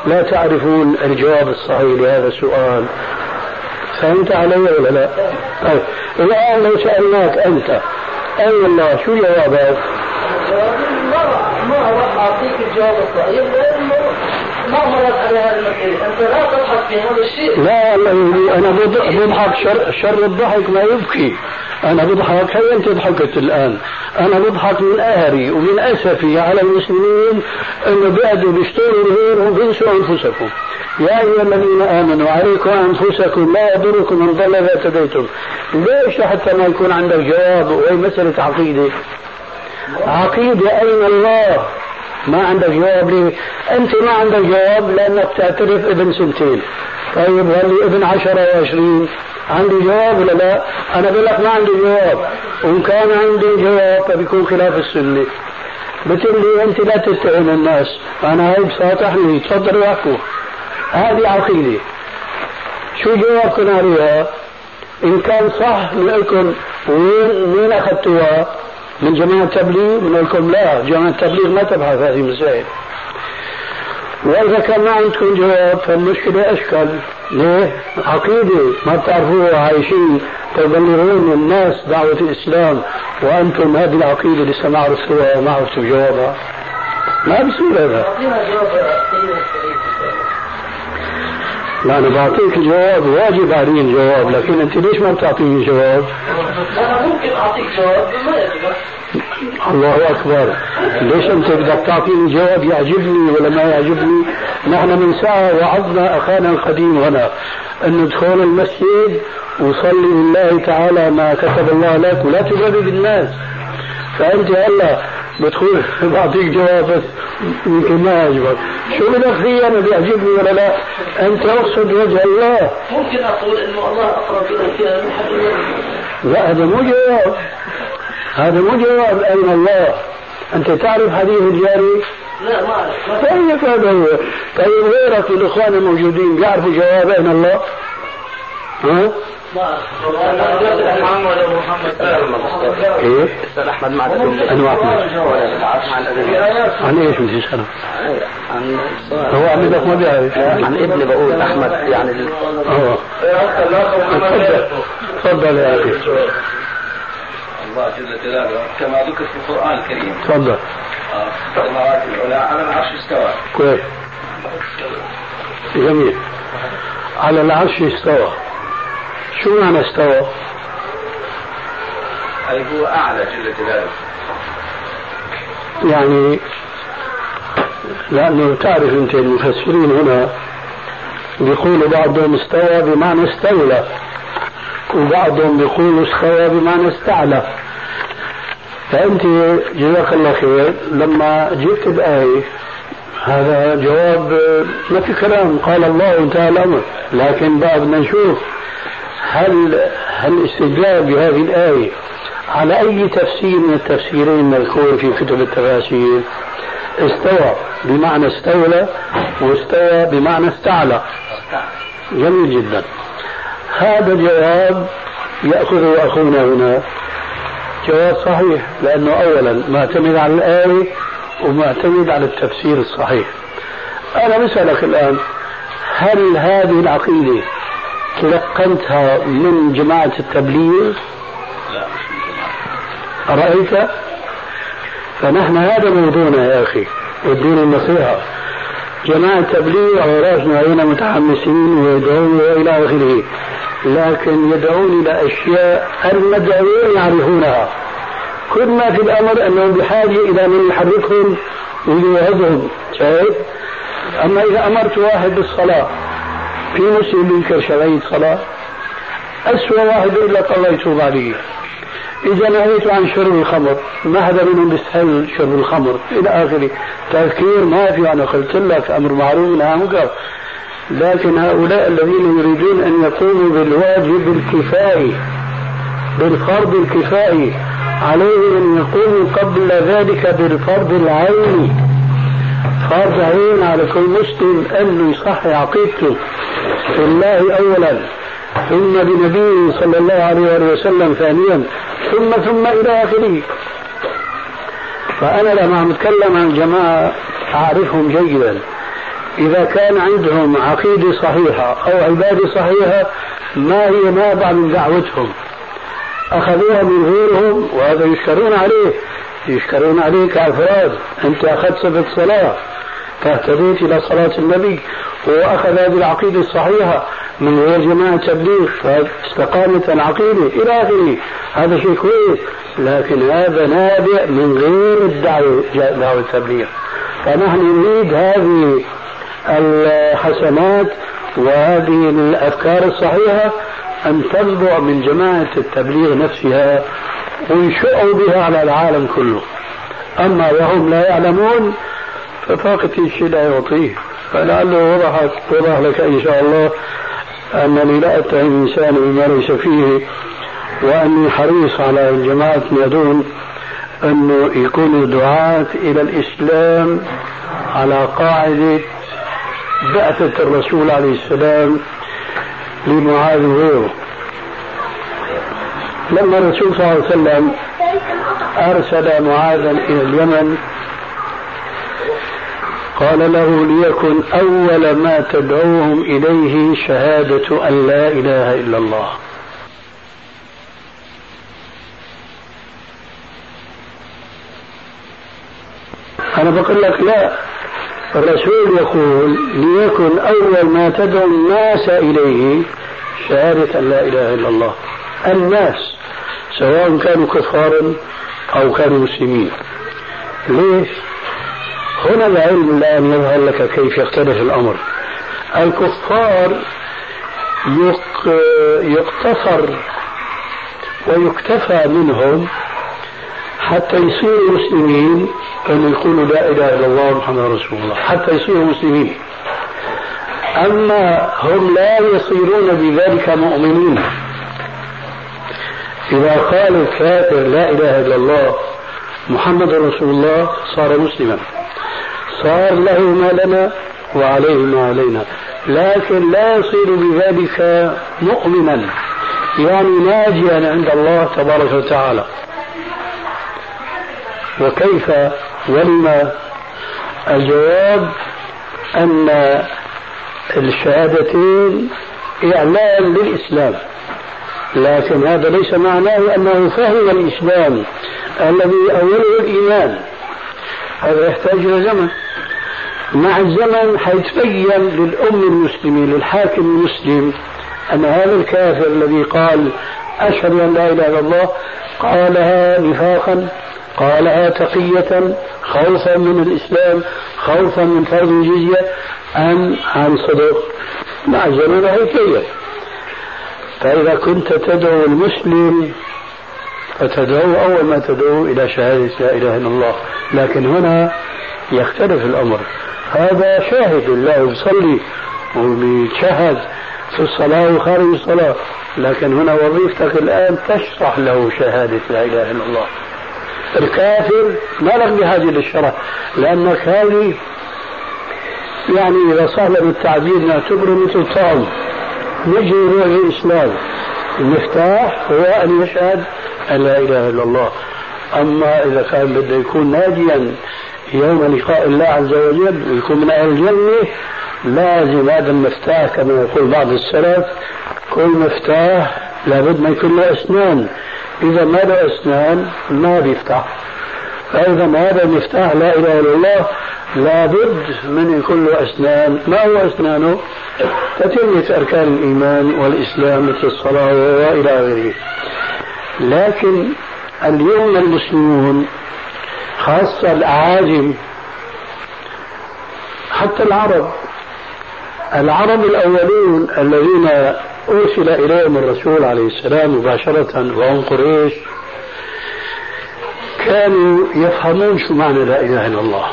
لا تعرفون الجواب الصحيح لهذا السؤال؟ فهمت علي ولا لا؟ طيب الآن لو سألناك أنت أي الله شو جوابك؟ ما راح أعطيك الجواب الصحيح. ما مرت على هذه المسألة أنت لا تضحك في هذا الشيء. لا الله أنا بضحك شر, شر الضحك ما يبكي. أنا بضحك هي أنت ضحكت الآن؟ أنا بضحك من قهري ومن أسفي على المسلمين أنه بيقعدوا بيشتروا غيرهم بينسوا أنفسكم. يا أيها الذين آمنوا عليكم أنفسكم لا يضركم من ضل إذا اهتديتم. ليش حتى ما يكون عندك جواب وهي مسألة عقيدة؟ عقيدة أين الله؟ ما عندك جواب ليه أنت ما عندك جواب لأنك تعترف ابن سنتين. طيب واللي ابن عشرة وعشرين عندي جواب ولا لا؟ أنا بقول لك ما عندي جواب. وإن كان عندي جواب فبيكون خلاف السنة. بتقول لي أنت لا تتهم الناس. أنا هاي بساطحني. تفضلوا احكوا هذه عقيدة. شو جوابكم عليها؟ إن كان صح لكم وين وين أخذتوها؟ من جماعة التبليغ؟ بنقول لكم لا جماعة التبليغ ما تبحث هذه المسائل. وإذا كان ما عندكم جواب فالمشكلة أشكل. ليه؟ عقيدة. ما بتعرفوها عايشين تبلغون الناس دعوة الإسلام وأنتم هذه العقيدة لسه ما عرفتوها وما عرفتوا جوابها. ما بصير هذا. لا أنا بعطيك الجواب واجب علي الجواب لكن أنت ليش ما بتعطيني جواب؟ أنا ممكن أعطيك جواب الله أكبر. ليش أنت بدك تعطيني جواب يعجبني ولا ما يعجبني؟ نحن من ساعة وعظنا أخانا القديم هنا أن ندخل المسجد وصلي لله تعالى ما كتب الله لك ولا تبرد بالناس فأنت هلا بتقول بعطيك جواب بس. يمكن ما يعجبك. شو بدك فيه أنا بيعجبني ولا لا؟ أنت أقصد وجه الله. ممكن أقول إنه الله أقرب اليك من حبل لا هذا مو جواب. هذا مو جواب اين الله. أنت تعرف حديث الجاري؟ لا ما أعرف. طيب هذا هو طيب غيرك الاخوان الموجودين بيعرفوا جواب اين الله؟ ها؟ محمد محمد إيه؟ أستاذ احمد مع أنا احمد عن إيش بدي اساله؟ عن هو عمدك ما بيعرف عن ابن بقول احمد يعني آه تفضل يا أخي الله جل جلاله كما ذكر في القرآن الكريم تفضل آه، السماوات العلى على العرش استوى كويس جميل على العرش استوى شو معنى استوى؟ أي هو أعلى جل جلاله يعني لأنه تعرف أنت المفسرين هنا بيقولوا بعضهم استوى بمعنى استولى وبعضهم بيقولوا استوى بمعنى استعلى فأنت جزاك الله خير لما جبت الآية هذا جواب ما في كلام قال الله انتهى الأمر لكن بقى بدنا نشوف هل هل الاستدلال بهذه الآية على أي تفسير من التفسيرين المذكور في كتب التفاسير؟ استوى بمعنى استولى واستوى بمعنى استعلى. جميل جدا. هذا الجواب يأخذه أخونا هنا. جواب صحيح لأنه أولا معتمد على الآية ومعتمد على التفسير الصحيح. أنا بسألك الآن هل هذه العقيدة تلقنتها من جماعة التبليغ. لا أرأيت فنحن هذا موضوعنا يا أخي والدين النصيحة. جماعة تبليغ أوراسنا هنا متحمسين ويدعون وإلى آخره لكن يدعون إلى أشياء المدعوين يعرفونها. كل ما في الأمر أنهم بحاجة إلى من يحركهم ويوعدهم شايف أما إذا أمرت واحد بالصلاة في مسلم بينكر شرعية صلاة. أسوأ واحد يقول لك الله يتوب عليه إذا نهيت عن شرب الخمر ما حدا منهم بيستحل شرب الخمر؟ إلى آخره. تذكير ما في أنا قلت لك أمر معروف نهى منكر لكن هؤلاء الذين يريدون أن يقوموا بالواجب الكفائي بالفرض الكفائي عليهم أن يقوموا قبل ذلك بالفرض العيني. فرض عين على كل مسلم أنه يصحي عقيدته في الله أولا. ثم بنبيه صلى الله عليه وسلم ثانيا. ثم ثم إلى آخره. فأنا لما عم أتكلم عن جماعة أعرفهم جيدا. إذا كان عندهم عقيدة صحيحة أو عبادة صحيحة ما هي نابعة من دعوتهم. أخذوها من غيرهم وهذا يشكرون عليه. يشكرون عليه كأفراد أنت أخذت صفة صلاة. فاهتديت إلى صلاة النبي. هو أخذ هذه العقيدة الصحيحة من غير جماعة تبليغ. فاستقامت العقيدة إلى آخره. هذا شيء كويس. لكن هذا نابع من غير الدعوة دعوة التبليغ. فنحن نريد هذه الحسنات وهذه الأفكار الصحيحة أن تنبع من جماعة التبليغ نفسها. وينشئوا بها على العالم كله. أما وهم لا يعلمون ففاقة الشيء لا يعطيه. فلعله وضحت وضح لك إن شاء الله أنني لا أتهم إنسان بما ليس فيه وأني حريص على الجماعة يدون أنه يكونوا دعاة إلى الإسلام على قاعدة بعثة الرسول عليه السلام لمعاذ وغيره لما الرسول صلى الله عليه وسلم أرسل معاذا إلى اليمن قال له ليكن أول ما تدعوهم إليه شهادة أن لا إله إلا الله. أنا بقول لك لا. الرسول يقول ليكن أول ما تدعو الناس إليه شهادة أن لا إله إلا الله. الناس. سواء كانوا كفارا أو كانوا مسلمين. ليش؟ هنا العلم الآن يظهر لك كيف يختلف الأمر. الكفار يقتصر ويكتفى منهم حتى يصيروا مسلمين أن يقولوا لا إله إلا الله محمد رسول الله حتى يصيروا مسلمين. أما هم لا يصيرون بذلك مؤمنين إذا قال الكافر لا إله إلا الله محمد رسول الله صار مسلما. صار له ما لنا وعليه ما علينا. لكن لا يصير بذلك مؤمنا. يعني ناجيا عند الله تبارك وتعالى. وكيف ولما الجواب أن الشهادتين إعلان للإسلام؟ لكن هذا ليس معناه أنه فهم الإسلام الذي أوله الإيمان. هذا يحتاج إلى زمن. مع الزمن حيتبين للأم المسلمة للحاكم المسلم أن هذا الكافر الذي قال أشهد أن لا إله إلا الله قالها نفاقا قالها تقية خوفا من الإسلام خوفا من فرض الجزية أم عن صدق. مع الزمن هيتبين فإذا كنت تدعو المسلم فتدعو أول ما تدعو إلى شهادة لا إله إلا الله. لكن هنا يختلف الأمر. هذا شاهد الله يصلي وبيتشهد في الصلاة وخارج الصلاة. لكن هنا وظيفتك الآن تشرح له شهادة لا إله إلا الله. الكافر ما لك بحاجة للشرح لأنك هذه يعني إذا لنا التعبير نعتبره مثل طعم نجي نروح الإسلام. المفتاح هو أن يشهد أن لا إله إلا الله. أما إذا كان بده يكون ناجيا يوم لقاء الله عز وجل ويكون من أهل الجنة لازم هذا المفتاح كما يقول بعض السلف كل مفتاح لابد ما يكون له أسنان. إذا ما له أسنان ما بيفتح. فإذا هذا المفتاح لا إله إلا الله لابد من يكون له أسنان. ما هو أسنانه؟ تتمة أركان الإيمان والإسلام مثل الصلاة وإلى غيره. لكن اليوم المسلمون خاصة الأعاجم حتى العرب العرب الأولون الذين أرسل إليهم الرسول عليه السلام مباشرة وهم قريش كانوا يفهمون شو معنى لا إله إلا الله.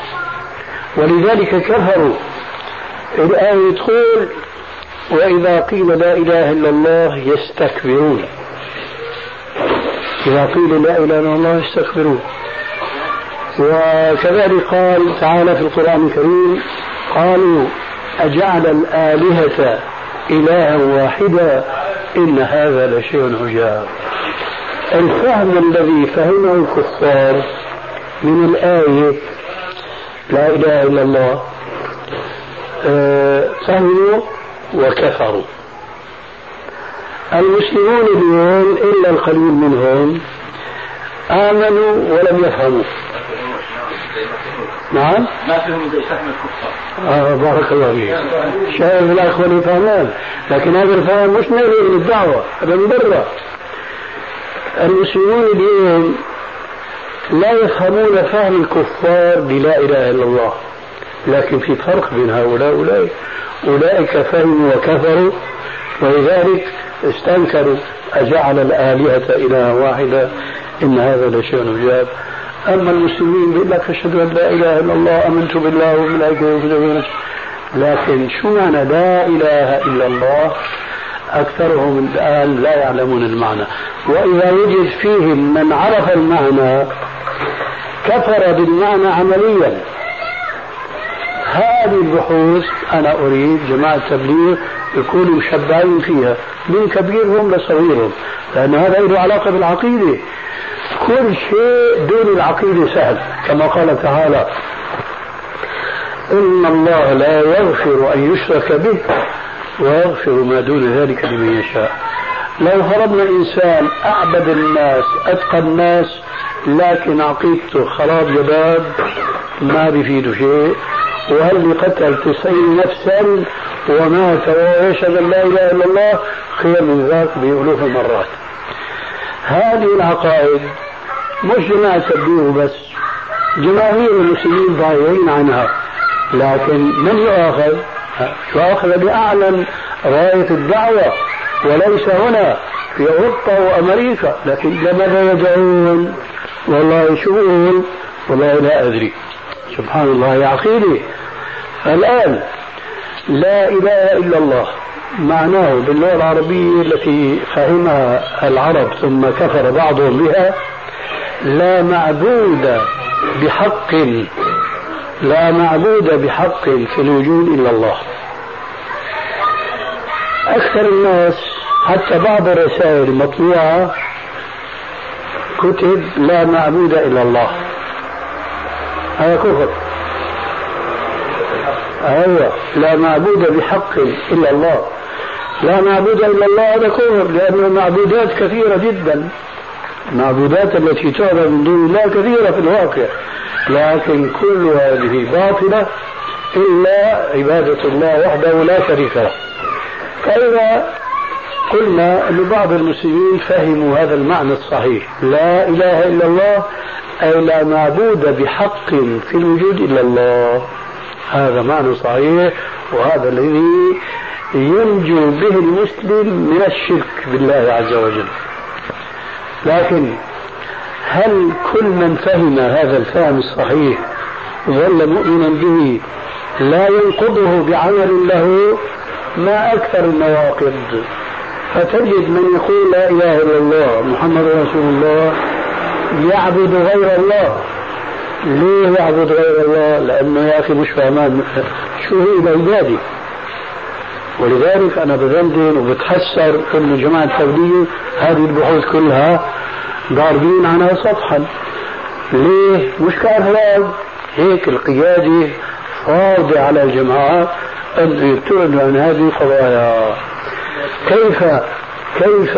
ولذلك كفروا. الآية تقول وإذا قيل لا إله إلا الله يستكبرون. إذا قيل لا إله إلا الله يستكبرون. وكذلك قال تعالى في القرآن الكريم قالوا أجعل الآلهة إلها واحدا إن هذا لشيء عجاب. الفهم الذي فهمه الكفار من الآية لا إله إلا الله آه، فهموا وكفروا. المسلمون اليوم إلا القليل منهم آمنوا ولم يفهموا. نعم؟ ما فيهم زي فهم الكفار آه بارك الله فيك. شايف الأخوة يفهمون لكن هذا الفهم مش من الدعوة هذا من برا المسلمون اليوم لا يفهمون فهم الكفار بلا إله إلا الله. لكن في فرق بين هؤلاء وأولئك أولئك فهموا وكفروا ولذلك استنكروا أجعل الآلهة إلها واحدة؟ إن هذا لشيء عجاب أما المسلمين بيقول لك أشهد أن لا إله إلا الله آمنت بالله وملائكته وكتبه لكن شو معنى لا إله إلا الله؟ أكثرهم الآن لا يعلمون المعنى. وإذا وجد فيهم من عرف المعنى كفر بالمعنى عمليا. هذه البحوث أنا أريد جماعة التبليغ يكونوا مشبعين فيها. من كبيرهم لصغيرهم. لأن هذا له علاقة بالعقيدة. كل شيء دون العقيدة سهل. كما قال تعالى إن الله لا يغفر أن يشرك به ويغفر ما دون ذلك لمن يشاء. لو فرضنا إنسان أعبد الناس أتقى الناس لكن عقيدته خراب جباب ما بيفيده شيء. وهل قتل تسعين نفسا ومات وهو يشهد أن لا إله إلا الله؟ خير من ذاك بألوف المرات. هذه العقائد مش جماعة التبليغ بس جماهير المسلمين ضايعين عنها. لكن من يؤاخذ؟ يؤاخذ بأعلن راية الدعوة وليس هنا في أوروبا وأمريكا. لكن لماذا يدعون؟ والله شؤون والله لا أدري. سبحان الله يا عقيدي الآن لا إله إلا الله معناه باللغة العربية التي فهمها العرب ثم كفر بعضهم بها لا معبود بحق لا معبود بحق في الوجود إلا الله. أكثر الناس حتى بعض الرسائل المطبوعة كتب لا معبود إلا الله. هذا كفر. أيوة. لا معبود بحق إلا الله. لا معبود إلا الله هذا كفر لأن المعبودات كثيرة جدا. المعبودات التي تعبد من دون الله كثيرة في الواقع. لكن كل هذه باطلة إلا عبادة الله وحده لا شريك له. فإذا قلنا أن بعض المسلمين فهموا هذا المعنى الصحيح. لا إله إلا الله أي لا معبود بحق في الوجود إلا الله. هذا معنى صحيح وهذا الذي ينجو به المسلم من الشرك بالله عز وجل. لكن هل كل من فهم هذا الفهم الصحيح ظل مؤمنا به لا ينقضه بعمل له؟ ما أكثر النواقض فتجد من يقول لا إله إلا الله محمد رسول الله يعبد غير الله. ليه يعبد غير الله؟ لأنه يا أخي مش فهمان شو هي العبادة ولذلك أنا بذندن وبتحسر أن جماعة التبليغ هذه البحوث كلها ضاربين عنها سطحا. ليه؟ مش كأفراد هيك القيادة فاضة على الجماعات أن يبتعدوا عن هذه القضايا. كيف كيف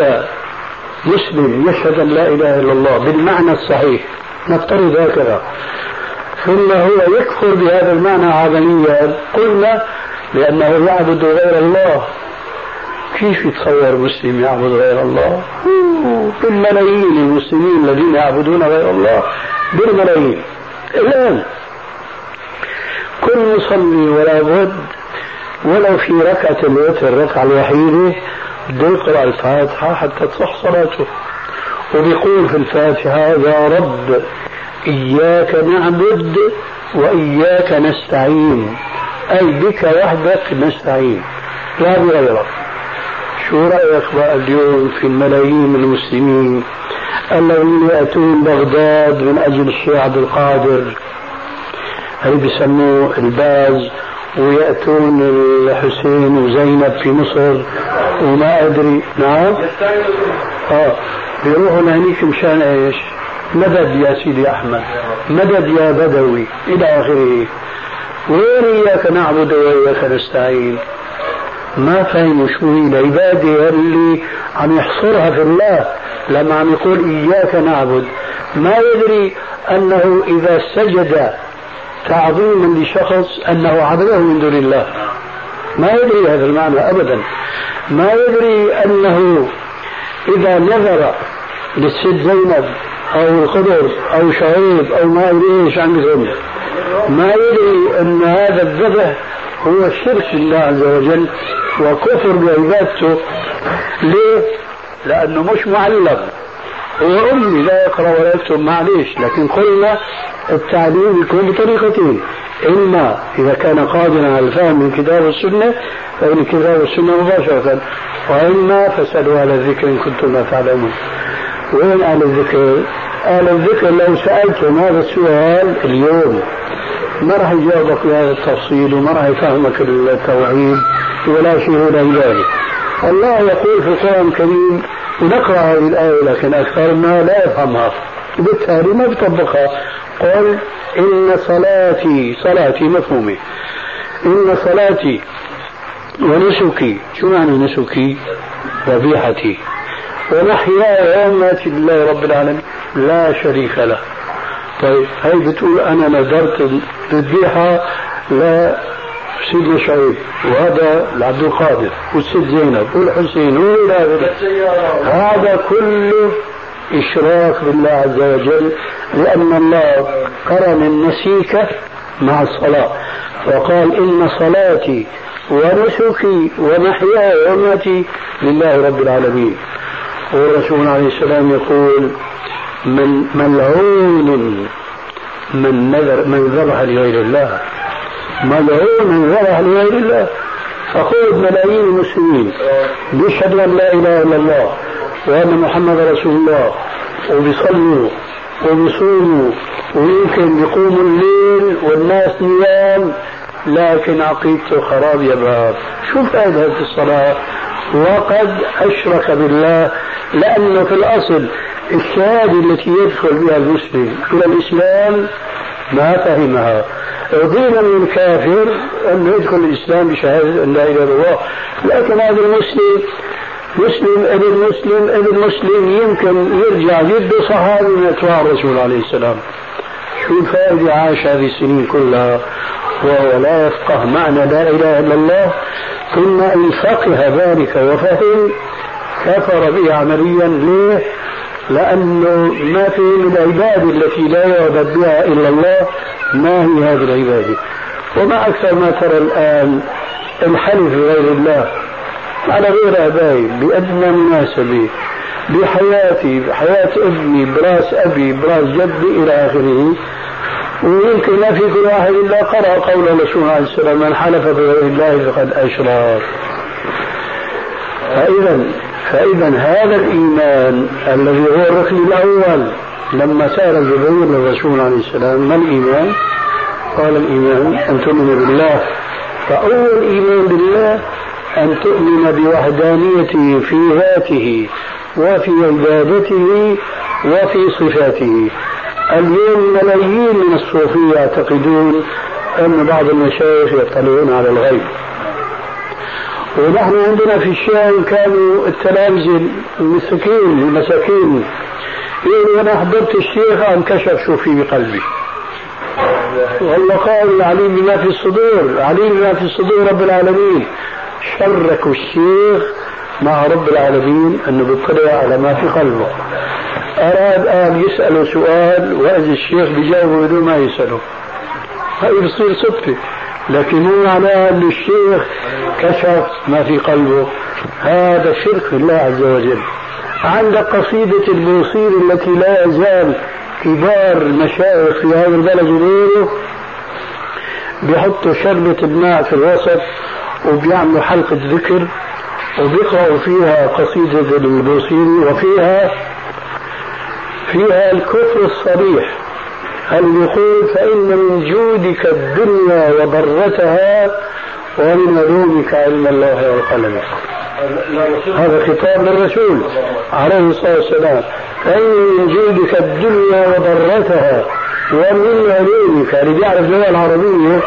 مسلم يشهد أن لا إله إلا الله بالمعنى الصحيح؟ نفترض هكذا. ثم هو يكفر بهذا المعنى عمليا قلنا لأنه يعبد غير الله. كيف يتصور مسلم يعبد غير الله؟ بالملايين المسلمين الذين يعبدون غير الله. بالملايين. الآن كل مصلي ولا بد ولو في ركعة الوتر الركعة الوحيدة بده يقرأ الفاتحة حتى تصح صلاته. وبيقول في الفاتحة يا رب إياك نعبد وإياك نستعين. أي بك وحدك نستعين. لا بغيرك شو رأيك بقى اليوم في الملايين من المسلمين الذين يأتون بغداد من أجل الشيخ عبد القادر؟ هي بسموه الباز؟ ويأتون الحسين وزينب في مصر وما أدري. نعم. آه بيروحوا لهنيك مشان إيش؟ مدد يا سيدي أحمد. مدد يا بدوي إلى آخره. وين إياك نعبد وإياك نستعين؟ ما فهموا شو هي العبادة اللي عم يحصرها في الله لما عم يقول إياك نعبد. ما يدري أنه إذا سجد تعظيما لشخص أنه عبده من دون الله. ما يدري هذا المعنى أبدا. ما يدري أنه إذا نذر للست زينب أو الخضر أو شعيب أو ما أدري إيش عندهم ما يدري أن هذا الذبح هو شرك لله عز وجل وكفر بعبادته. ليه؟ لأنه مش معلم هو أمي لا يقرأ ولا يكتب معليش لكن قلنا التعليم يكون بطريقتين إما إذا كان قادرا على الفهم من كتاب السنة فإن كتاب السنة مباشرة وإما فاسألوا أهل الذكر إن كنتم لا تعلمون. وين أهل الذكر؟ أهل الذكر لو سألتم هذا السؤال اليوم ما راح يجاوبك بهذا التفصيل وما راح يفهمك التوعيد ولا شيء من ذلك الله يقول في القرآن الكريم ونقرأ هذه الآية لكن أكثرنا لا يفهمها. وبالتالي ما بيطبقها. قل إن صلاتي صلاتي مفهومة. إن صلاتي ونسكي. شو معنى نسكي؟ ذبيحتي ومحياي ومماتي لله رب العالمين. لا شريك له. طيب هي بتقول أنا نذرت الذبيحة لا سيدنا شعيب وهذا لعبد القادر والست زينب والحسين والى هذا كله إشراك بالله عز وجل لأن الله قرن النسيك مع الصلاة وقال إن صلاتي ونسكي ومحياي ومماتي لله رب العالمين. والرسول عليه السلام يقول من ملعون من نذر من ذبح لغير الله. ملعون من ذبح لغير الله. أقول ملايين المسلمين. بيشهدوا أن لا إله إلا الله وأن محمد رسول الله. وبيصلوا وبيصوموا ويمكن بيقوموا الليل والناس نيام. لكن عقيدته خراب يا باب. شو فائدة الصلاة؟ وقد أشرك بالله. لأنه في الأصل الشهادة التي يدخل بها المسلم إلى الإسلام ما فهمها. من الكافر أنه يدخل الإسلام بشهادة أن لا إله إلا الله. لكن هذا المسلم مسلم ابن مسلم ابن مسلم يمكن يرجع جده صحابي من أتباع الرسول عليه السلام. شو الفائدة عاش هذه السنين كلها؟ وهو لا يفقه معنى لا إله إلا الله. ثم إن فقه ذلك وفهم كفر به عمليا ليه؟ لأنه ما في من العبادة التي لا يعبد بها إلا الله ما هي هذه العبادة وما أكثر ما ترى الآن الحلف بغير الله. على غير أبائي بأدنى مناسبة بحياتي بحياة ابني براس أبي براس جدي إلى آخره. ويمكن ما في كل واحد إلا قرأ قول الرسول عليه السلام من حلف بغير الله فقد أشرك. فإذا فإذا هذا الإيمان الذي هو الركن الأول لما سأل جبريل الرسول عليه السلام ما الإيمان؟ قال الإيمان أن تؤمن بالله. فأول إيمان بالله أن تؤمن بوحدانيته في ذاته وفي عبادته وفي صفاته. اليوم ملايين من الصوفية يعتقدون أن بعض المشايخ يطلعون على الغيب. ونحن عندنا في الشام كانوا التلامذة المساكين المساكين. يقولوا أنا حضرت الشيخ انكشف شو في بقلبي والله قال العليم بما في الصدور عليم بما في الصدور رب العالمين. شركوا الشيخ مع رب العالمين أنه بيطلع على ما في قلبه. أراد أن يسأله سؤال وإذا الشيخ بيجاوبه بدون ما يسأله. هاي بصير صدفة. لكن معناه أن الشيخ كشف ما في قلبه. هذا شرك بالله عز وجل. عندك قصيدة البوصير التي لا يزال كبار المشايخ في هذا البلد وغيره بيحطوا شربة الماء في الوسط وبيعملوا حلقة ذكر وبيقرأوا فيها قصيدة البوصيري وفيها فيها الكفر الصريح. هل يقول فإن من جودك الدنيا وضرتها ومن علومك علم الله والقلم. هذا خطاب للرسول عليه الصلاة والسلام. فإن من جودك الدنيا وضرتها ومن علومك اللي بيعرف اللغة العربية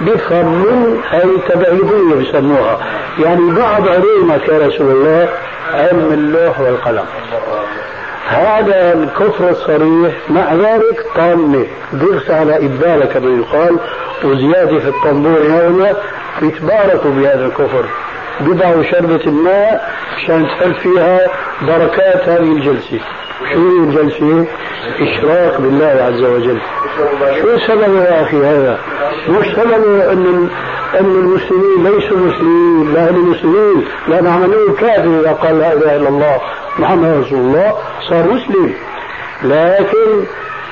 بيفهم من أي تبعيضية بيسموها. يعني بعض علومك يا رسول الله علم اللوح والقلم. هذا الكفر الصريح مع ذلك طامة درس على إبالة كما يقال وزيادة في الطنبور هنا يتباركوا بهذا الكفر بضعوا شربة الماء عشان تحل فيها بركات هذه الجلسة. شو الجلسة؟ إشراك بالله عز وجل شو سبب يا أخي هذا؟ مش سبب أن أن المسلمين ليسوا مسلمين لا هم مسلمين لأن عملوه كافر إذا قال لا إله إلا الله محمد رسول الله صار مسلم لكن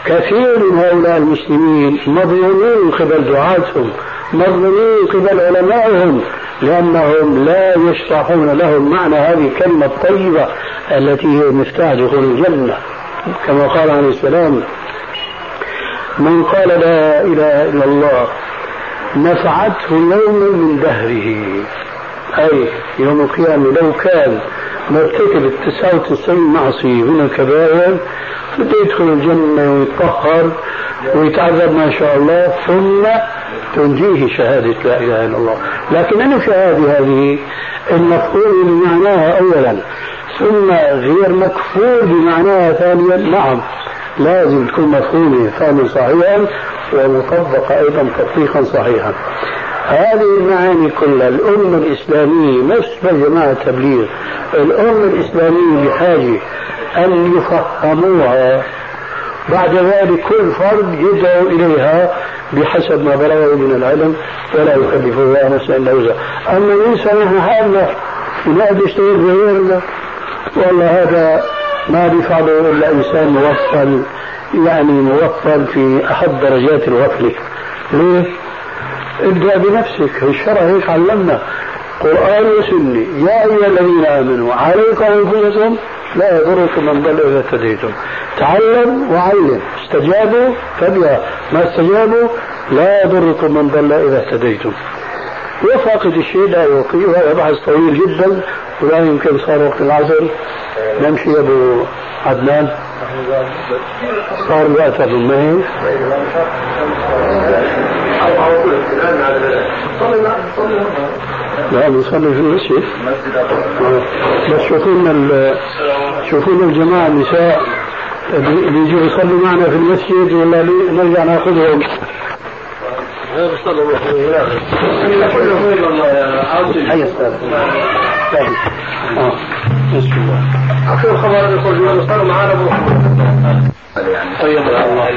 كثير من هؤلاء المسلمين مظلومين قبل دعاتهم مظلومين قبل علمائهم لأنهم لا يشرحون لهم معنى هذه الكلمة الطيبة التي هي مفتاح دخول الجنة. كما قال عليه السلام من قال لا إله إلا الله نفعته يوم من دهره. أي يوم القيامة لو كان مرتكب التسعة وتسعين معصية. من الكبائر بده يدخل الجنة ويتطهر ويتعذب ما شاء الله ثم تنجيه شهادة لا إله إلا الله. لكن أنا شهادة هذه المفهوم بمعناها أولا ثم غير مكفور بمعناها ثانيا نعم لازم تكون مفهومة ثانيا صحيحا ومطبقة أيضا تطبيقا صحيحا. هذه المعاني كلها. الأمة الإسلامية نفس جماعة التبليغ الأمة الإسلامية بحاجة أن يفهموها. بعد ذلك كل فرد يدعو إليها بحسب ما بلغه من العلم ولا يكلف الله نفسا إلا وسعها. أما الإنسان نحن حالنا ونقعد يشتغل بغيرنا والله هذا ما بيفعله إلا إنسان موصل يعني موصل في أحد درجات الغفلة ليه؟ ابدأ بنفسك. الشرع هيك علمنا قرآن وسنة. يا أيها الذين آمنوا عليكم أنفسكم لا يضركم من ضل إذا اهتديتم. تعلم وعلم. استجابوا فبها. ما استجابوا لا يضركم من ضل إذا اهتديتم. وفاقد الشيء لا يوقي وهذا بحث طويل جدا ولا يمكن صار وقت العصر. نمشي يا أبو عدنان. صار الوقت أبو مهي لا بنصلي في المسجد بس شوفوا لنا الجماعه النساء بيجوا يصلوا معنا في المسجد ولا نرجع ناخذهم حي آه بسم الله اخر خبر يقول صار معنا أبو يعني طيب الله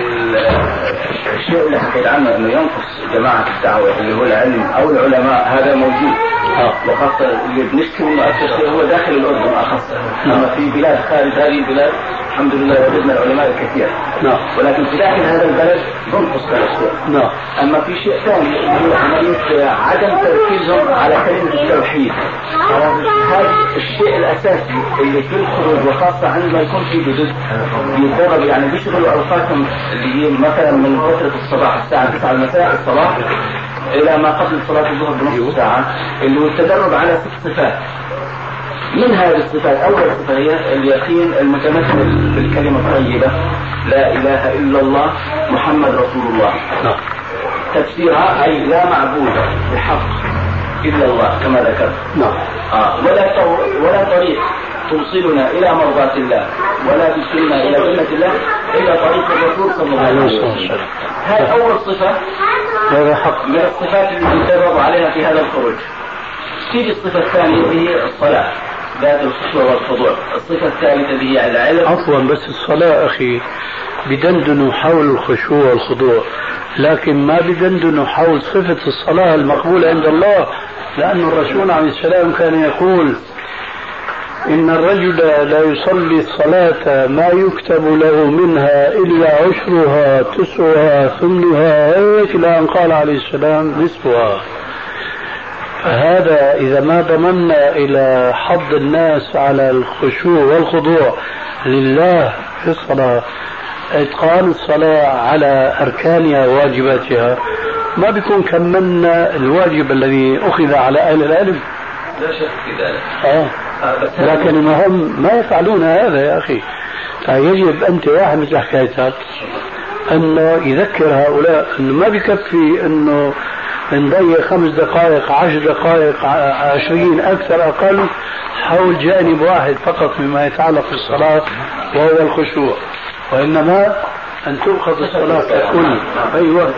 الشيء اللي حكيت عنه إنه ينقص جماعة الدعوة اللي هو العلم أو العلماء هذا موجود. منه أكثر شيء هو داخل الأردن اخصه أما في بلاد خارج هذه البلاد الحمد لله وجدنا العلماء الكثير. نعم. ولكن في داخل هذا البلد هذا الشيء نعم. أما في شيء ثاني هو عملية عدم تركيزهم على كلمة التوحيد. هذا الشيء الأساسي اللي في الخروج وخاصة عندما يكون في جدد. يتدرب يعني بيشغلوا أوقاتهم اللي هي مثلا من فترة الصباح الساعة 9 المساء الصباح. إلى ما قبل صلاة الظهر بنصف ساعة اللي هو التدرب على ست صفات. من هذه الصفات؟ أول صفة هي اليقين المتمثل بالكلمة الطيبة لا إله إلا الله محمد رسول الله. نعم. تفسيرها أي لا معبود بحق إلا الله كما ذكرت. نعم. آه ولا ولا طريق توصلنا إلى مرضاة الله ولا توصلنا إلى جنة الله إلا طريق الرسول صلى الله عليه وسلم. هذه أول صفة. هذا حق. من الصفات التي يتدرب عليها في هذا الخروج. تيجي الصفة الثانية وهي الصلاة ذات الخشوع والخضوع. الصفة الثالثة اللي هي العلم. عفوا بس الصلاة أخي بدندنوا حول الخشوع والخضوع. لكن ما بدندنوا حول صفة الصلاة المقبولة عند الله لأن الرسول عليه السلام كان يقول إن الرجل لا يصلي الصلاة ما يكتب له منها إلا عشرها تسعها ثمنها إلى أن قال عليه السلام نصفها. فهذا إذا ما ضمنا إلى حض الناس على الخشوع والخضوع لله في الصلاة إتقان الصلاة على أركانها وواجباتها. ما بيكون كملنا الواجب الذي أخذ على أهل العلم. لا شك في ذلك. آه. لكن المهم ما يفعلون هذا يا أخي. فيجب أنت واحد مثل حكايتك أنه يذكر هؤلاء أنه ما بكفي أنه نضيع خمس دقائق عشر دقائق عشرين أكثر أقل حول جانب واحد فقط مما يتعلق بالصلاة وهو الخشوع. وإنما أن تؤخذ الصلاة ككل أيوة.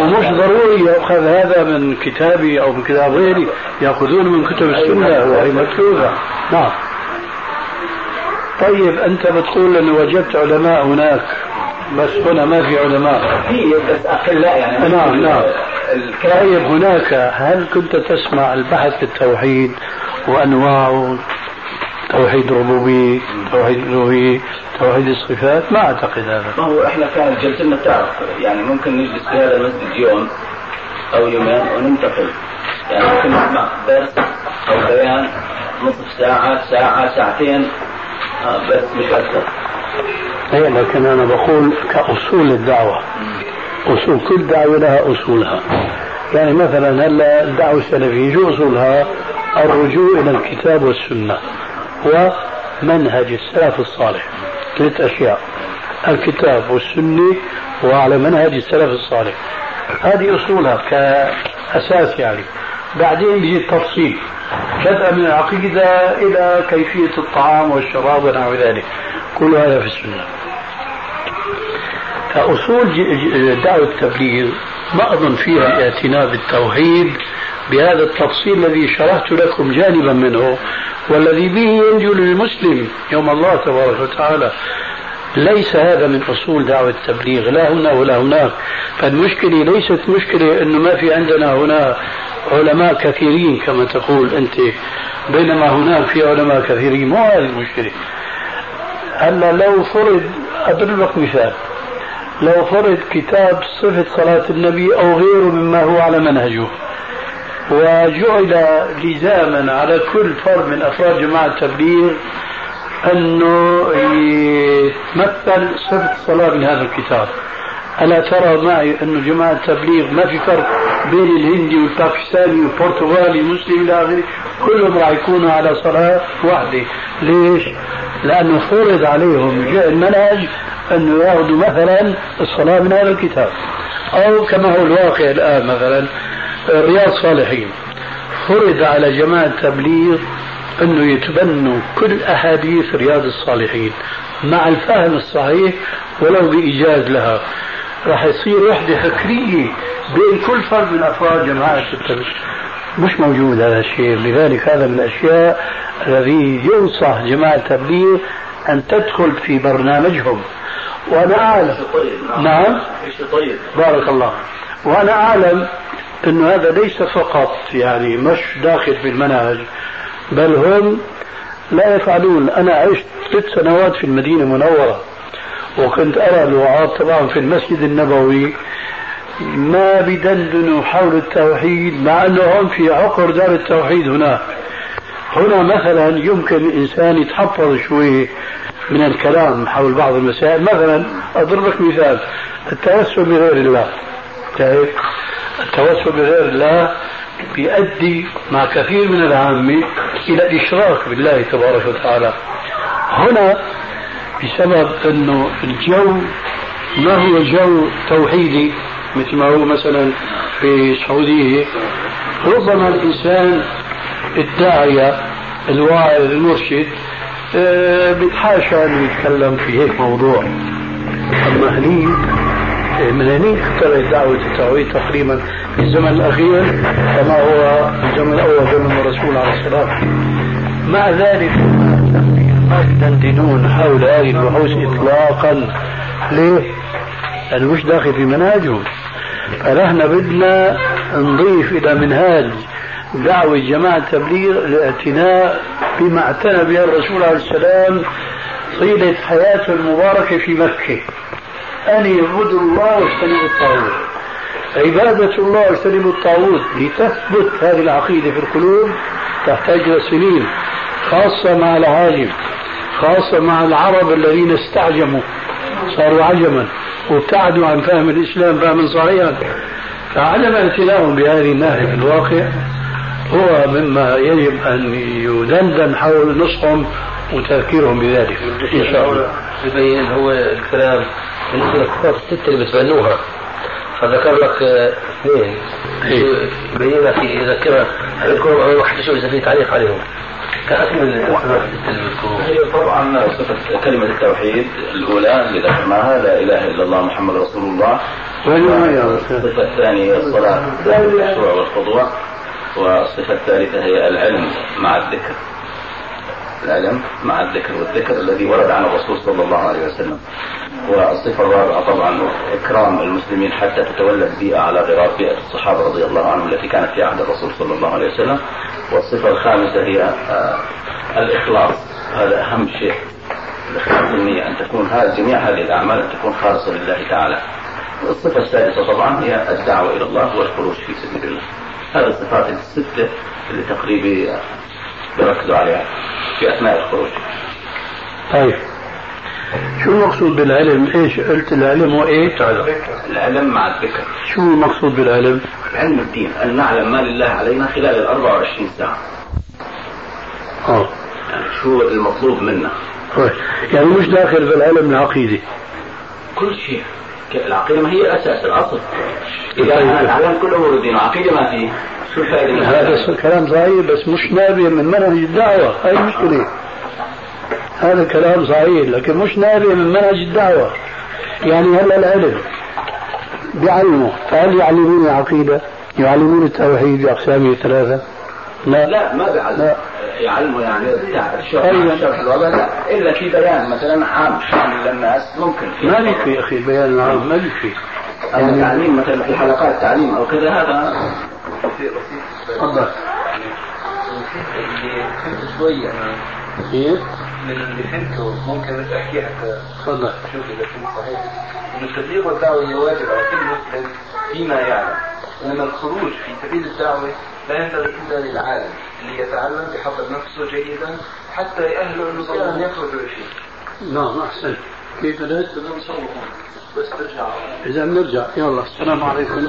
ومش ضروري يأخذ هذا من كتابي أو من كتاب غيري. يأخذون من كتب السنة وهي مكتوبة. نعم. طيب أنت بتقول أنه وجدت علماء هناك. بس هنا ما في علماء. في بس أقلاء يعني. نعم نعم. طيب هناك هل كنت تسمع البحث في التوحيد وأنواعه؟ توحيد الربوبية توحيد الألوهية توحيد الصفات ما أعتقد هذا. ما هو إحنا كانت جلستنا بتعرف يعني ممكن نجلس في هذا المسجد يوم أو يومين وننتقل. يعني ممكن نسمع درس أو بيان نصف ساعة ساعة ساعتين بس مش أكثر اي لكن أنا بقول كأصول الدعوة. أصول كل دعوة لها أصولها. يعني مثلا هلأ الدعوة السلفية شو أصولها؟ الرجوع إلى الكتاب والسنة. ومنهج السلف الصالح. ثلاث أشياء. الكتاب والسنة وعلى منهج السلف الصالح. هذه أصولها كأساس يعني. بعدين بيجي التفصيل. بدءا من العقيدة إلى كيفية الطعام والشراب ونحو ذلك. كل هذا في السنة. فأصول دعوة التبليغ ما أظن فيها الاعتناء بالتوحيد بهذا التفصيل الذي شرحت لكم جانبا منه والذي به ينجو للمسلم يوم الله تبارك وتعالى. ليس هذا من أصول دعوة التبليغ. لا هنا ولا هناك. فالمشكلة ليست مشكلة إنه ما في عندنا هنا علماء كثيرين كما تقول أنت. بينما هناك في علماء كثيرين. مو هذه المشكلة. هلا لو فرض اضرب لك مثال. لو فرض كتاب صفة صلاة النبي أو غيره مما هو على منهجه. وجعل لزاما على كل فرد من أفراد جماعة التبليغ أنه يتمثل صفة الصلاة من هذا الكتاب. ألا ترى معي أنه جماعة التبليغ ما في فرق بين الهندي والباكستاني والبرتغالي والمسلم إلى آخره؟ كلهم راح يكونوا على صلاة واحدة. ليش؟ لأنه فرض عليهم المنهج أنه يأخذوا مثلا الصلاة من هذا الكتاب. أو كما هو الواقع الآن مثلا رياض صالحين. فرض على جماعة التبليغ أنه يتبنوا كل أحاديث رياض الصالحين مع الفهم الصحيح ولو بإيجاز لها. راح يصير وحدة فكرية بين كل فرد من أفراد جماعة التبليغ. مش موجود هذا الشيء. لذلك هذا من الأشياء الذي ينصح جماعة التبليغ أن تدخل في برنامجهم. وأنا أعلم نعم. طيب بارك الله. وأنا أعلم أنه هذا ليس فقط يعني مش داخل في المنهج بل هم لا يفعلون. أنا عشت ست سنوات في المدينة المنورة وكنت أرى الوعاظ طبعا في المسجد النبوي. ما بدندنوا حول التوحيد مع أنه هم في عقر دار التوحيد هناك. هنا مثلا يمكن الإنسان يتحفظ شوي من الكلام حول بعض المسائل. مثلا أضرب لك مثال التوسل بغير الله. التوسل بغير الله بيؤدي مع كثير من العامة إلى الإشراك بالله تبارك وتعالى. هنا بسبب أنه الجو ما هو جو توحيدي مثل ما هو مثلا في السعودية ربما الإنسان الداعية الواعظ المرشد آه، بيتحاشى أنه يتكلم في هيك موضوع. أما هنيك من هنيك اخترعت دعوة التوحيد تقريبا في الزمن الأخير كما هو في الزمن الأول زمن الرسول عليه السلام. مع ذلك ما يدندنون حول هذه البحوث إطلاقا ليه؟ لأنه مش داخل في منهجهم فنحن بدنا نضيف إلى منهاج دعوة جماعة التبليغ الاعتناء بما اعتنى به الرسول عليه السلام طيلة حياته المباركة في مكة. أن يعبدوا الله واجتنبوا الطاغوت. عبادة الله واجتنبوا الطاغوت لتثبت هذه العقيدة في القلوب تحتاج إلى سنين خاصة مع العالم خاصة مع العرب الذين استعجموا صاروا عجما وابتعدوا عن فهم الإسلام فهما صحيحا. فعدم اعتنائهم بهذه الناحية في الواقع هو مما يجب أن يدندن حول نصحهم وتذكيرهم بذلك. إن شاء الله. يبين هو الكلام بالنسبة للكفار الستة اللي بتبنوها. فذكر لك اثنين. يبين لك يذكرها يذكرهم أو يحدثوا إذا في تعليق عليهم. هي طبعا صفة كلمة التوحيد الأولى اللي ذكرناها لا إله إلا الله محمد رسول الله. الصفة الثانية الصلاة الخشوع والخضوع والصفة الثالثة هي العلم مع الذكر. العلم مع الذكر والذكر الذي ورد عن الرسول صلى الله عليه وسلم. والصفة الرابعة طبعا إكرام المسلمين حتى تتولد بيئة على غرار بيئة الصحابة رضي الله عنهم التي كانت في عهد الرسول صلى الله عليه وسلم. والصفة الخامسة هي آه، الإخلاص. هذا أهم شيء. الإخلاص النية أن تكون جميع هذه الأعمال أن تكون خالصة لله تعالى. الصفة السادسة طبعا هي الدعوة إلى الله والخروج في سبيل الله. هذه الصفات الستة اللي تقريبا بيركزوا عليها. في أثناء الخروج. طيب. شو المقصود بالعلم؟ إيش؟ قلت العلم وايه؟ العلم مع الذكر. شو المقصود بالعلم؟ علم الدين. أن نعلم ما لله علينا خلال ال 24 ساعة. آه. يعني شو المطلوب منا. طيب. يعني مش داخل في العلم العقيدي. كل شيء. العقيدة ما هي الأساس الأصل. إذا العلم كل أمور الدين وعقيدة ما فيه شو الفائدة هذا كلام صحيح بس مش نابع من منهج الدعوة هاي المشكلة. هذا الكلام صحيح لكن مش نابع من منهج الدعوة. يعني هلا العلم بيعلموا فهل يعلمون العقيدة؟ يعلمون التوحيد بأقسامه الثلاثة؟ لا. لا ما بيعلم لا. يعلموا يعني الشرح شرح الوضع لا. إلا في بيان مثلا عام شامل للناس ممكن ما يكفي أخي البيان العام ما يكفي يعني تعليم مثلا في حلقات تعليم أو كذا هذا تفضل. اللي فهمت شوي أنا كيف؟ من اللي فهمته ممكن احكي حتى تفضل. شوف اذا كنت صحيح انه التبليغ والدعوه هي واجب على كل مسلم فيما يعلم. انما الخروج في سبيل الدعوة لا ينبغي إلا للعالم. اللي يتعلم يحضر نفسه جيدا حتى يأهله انه فعلا يخرج فيه. نعم أحسن. كيف بدأت؟ بس ترجع إذا بنرجع يلا السلام عليكم.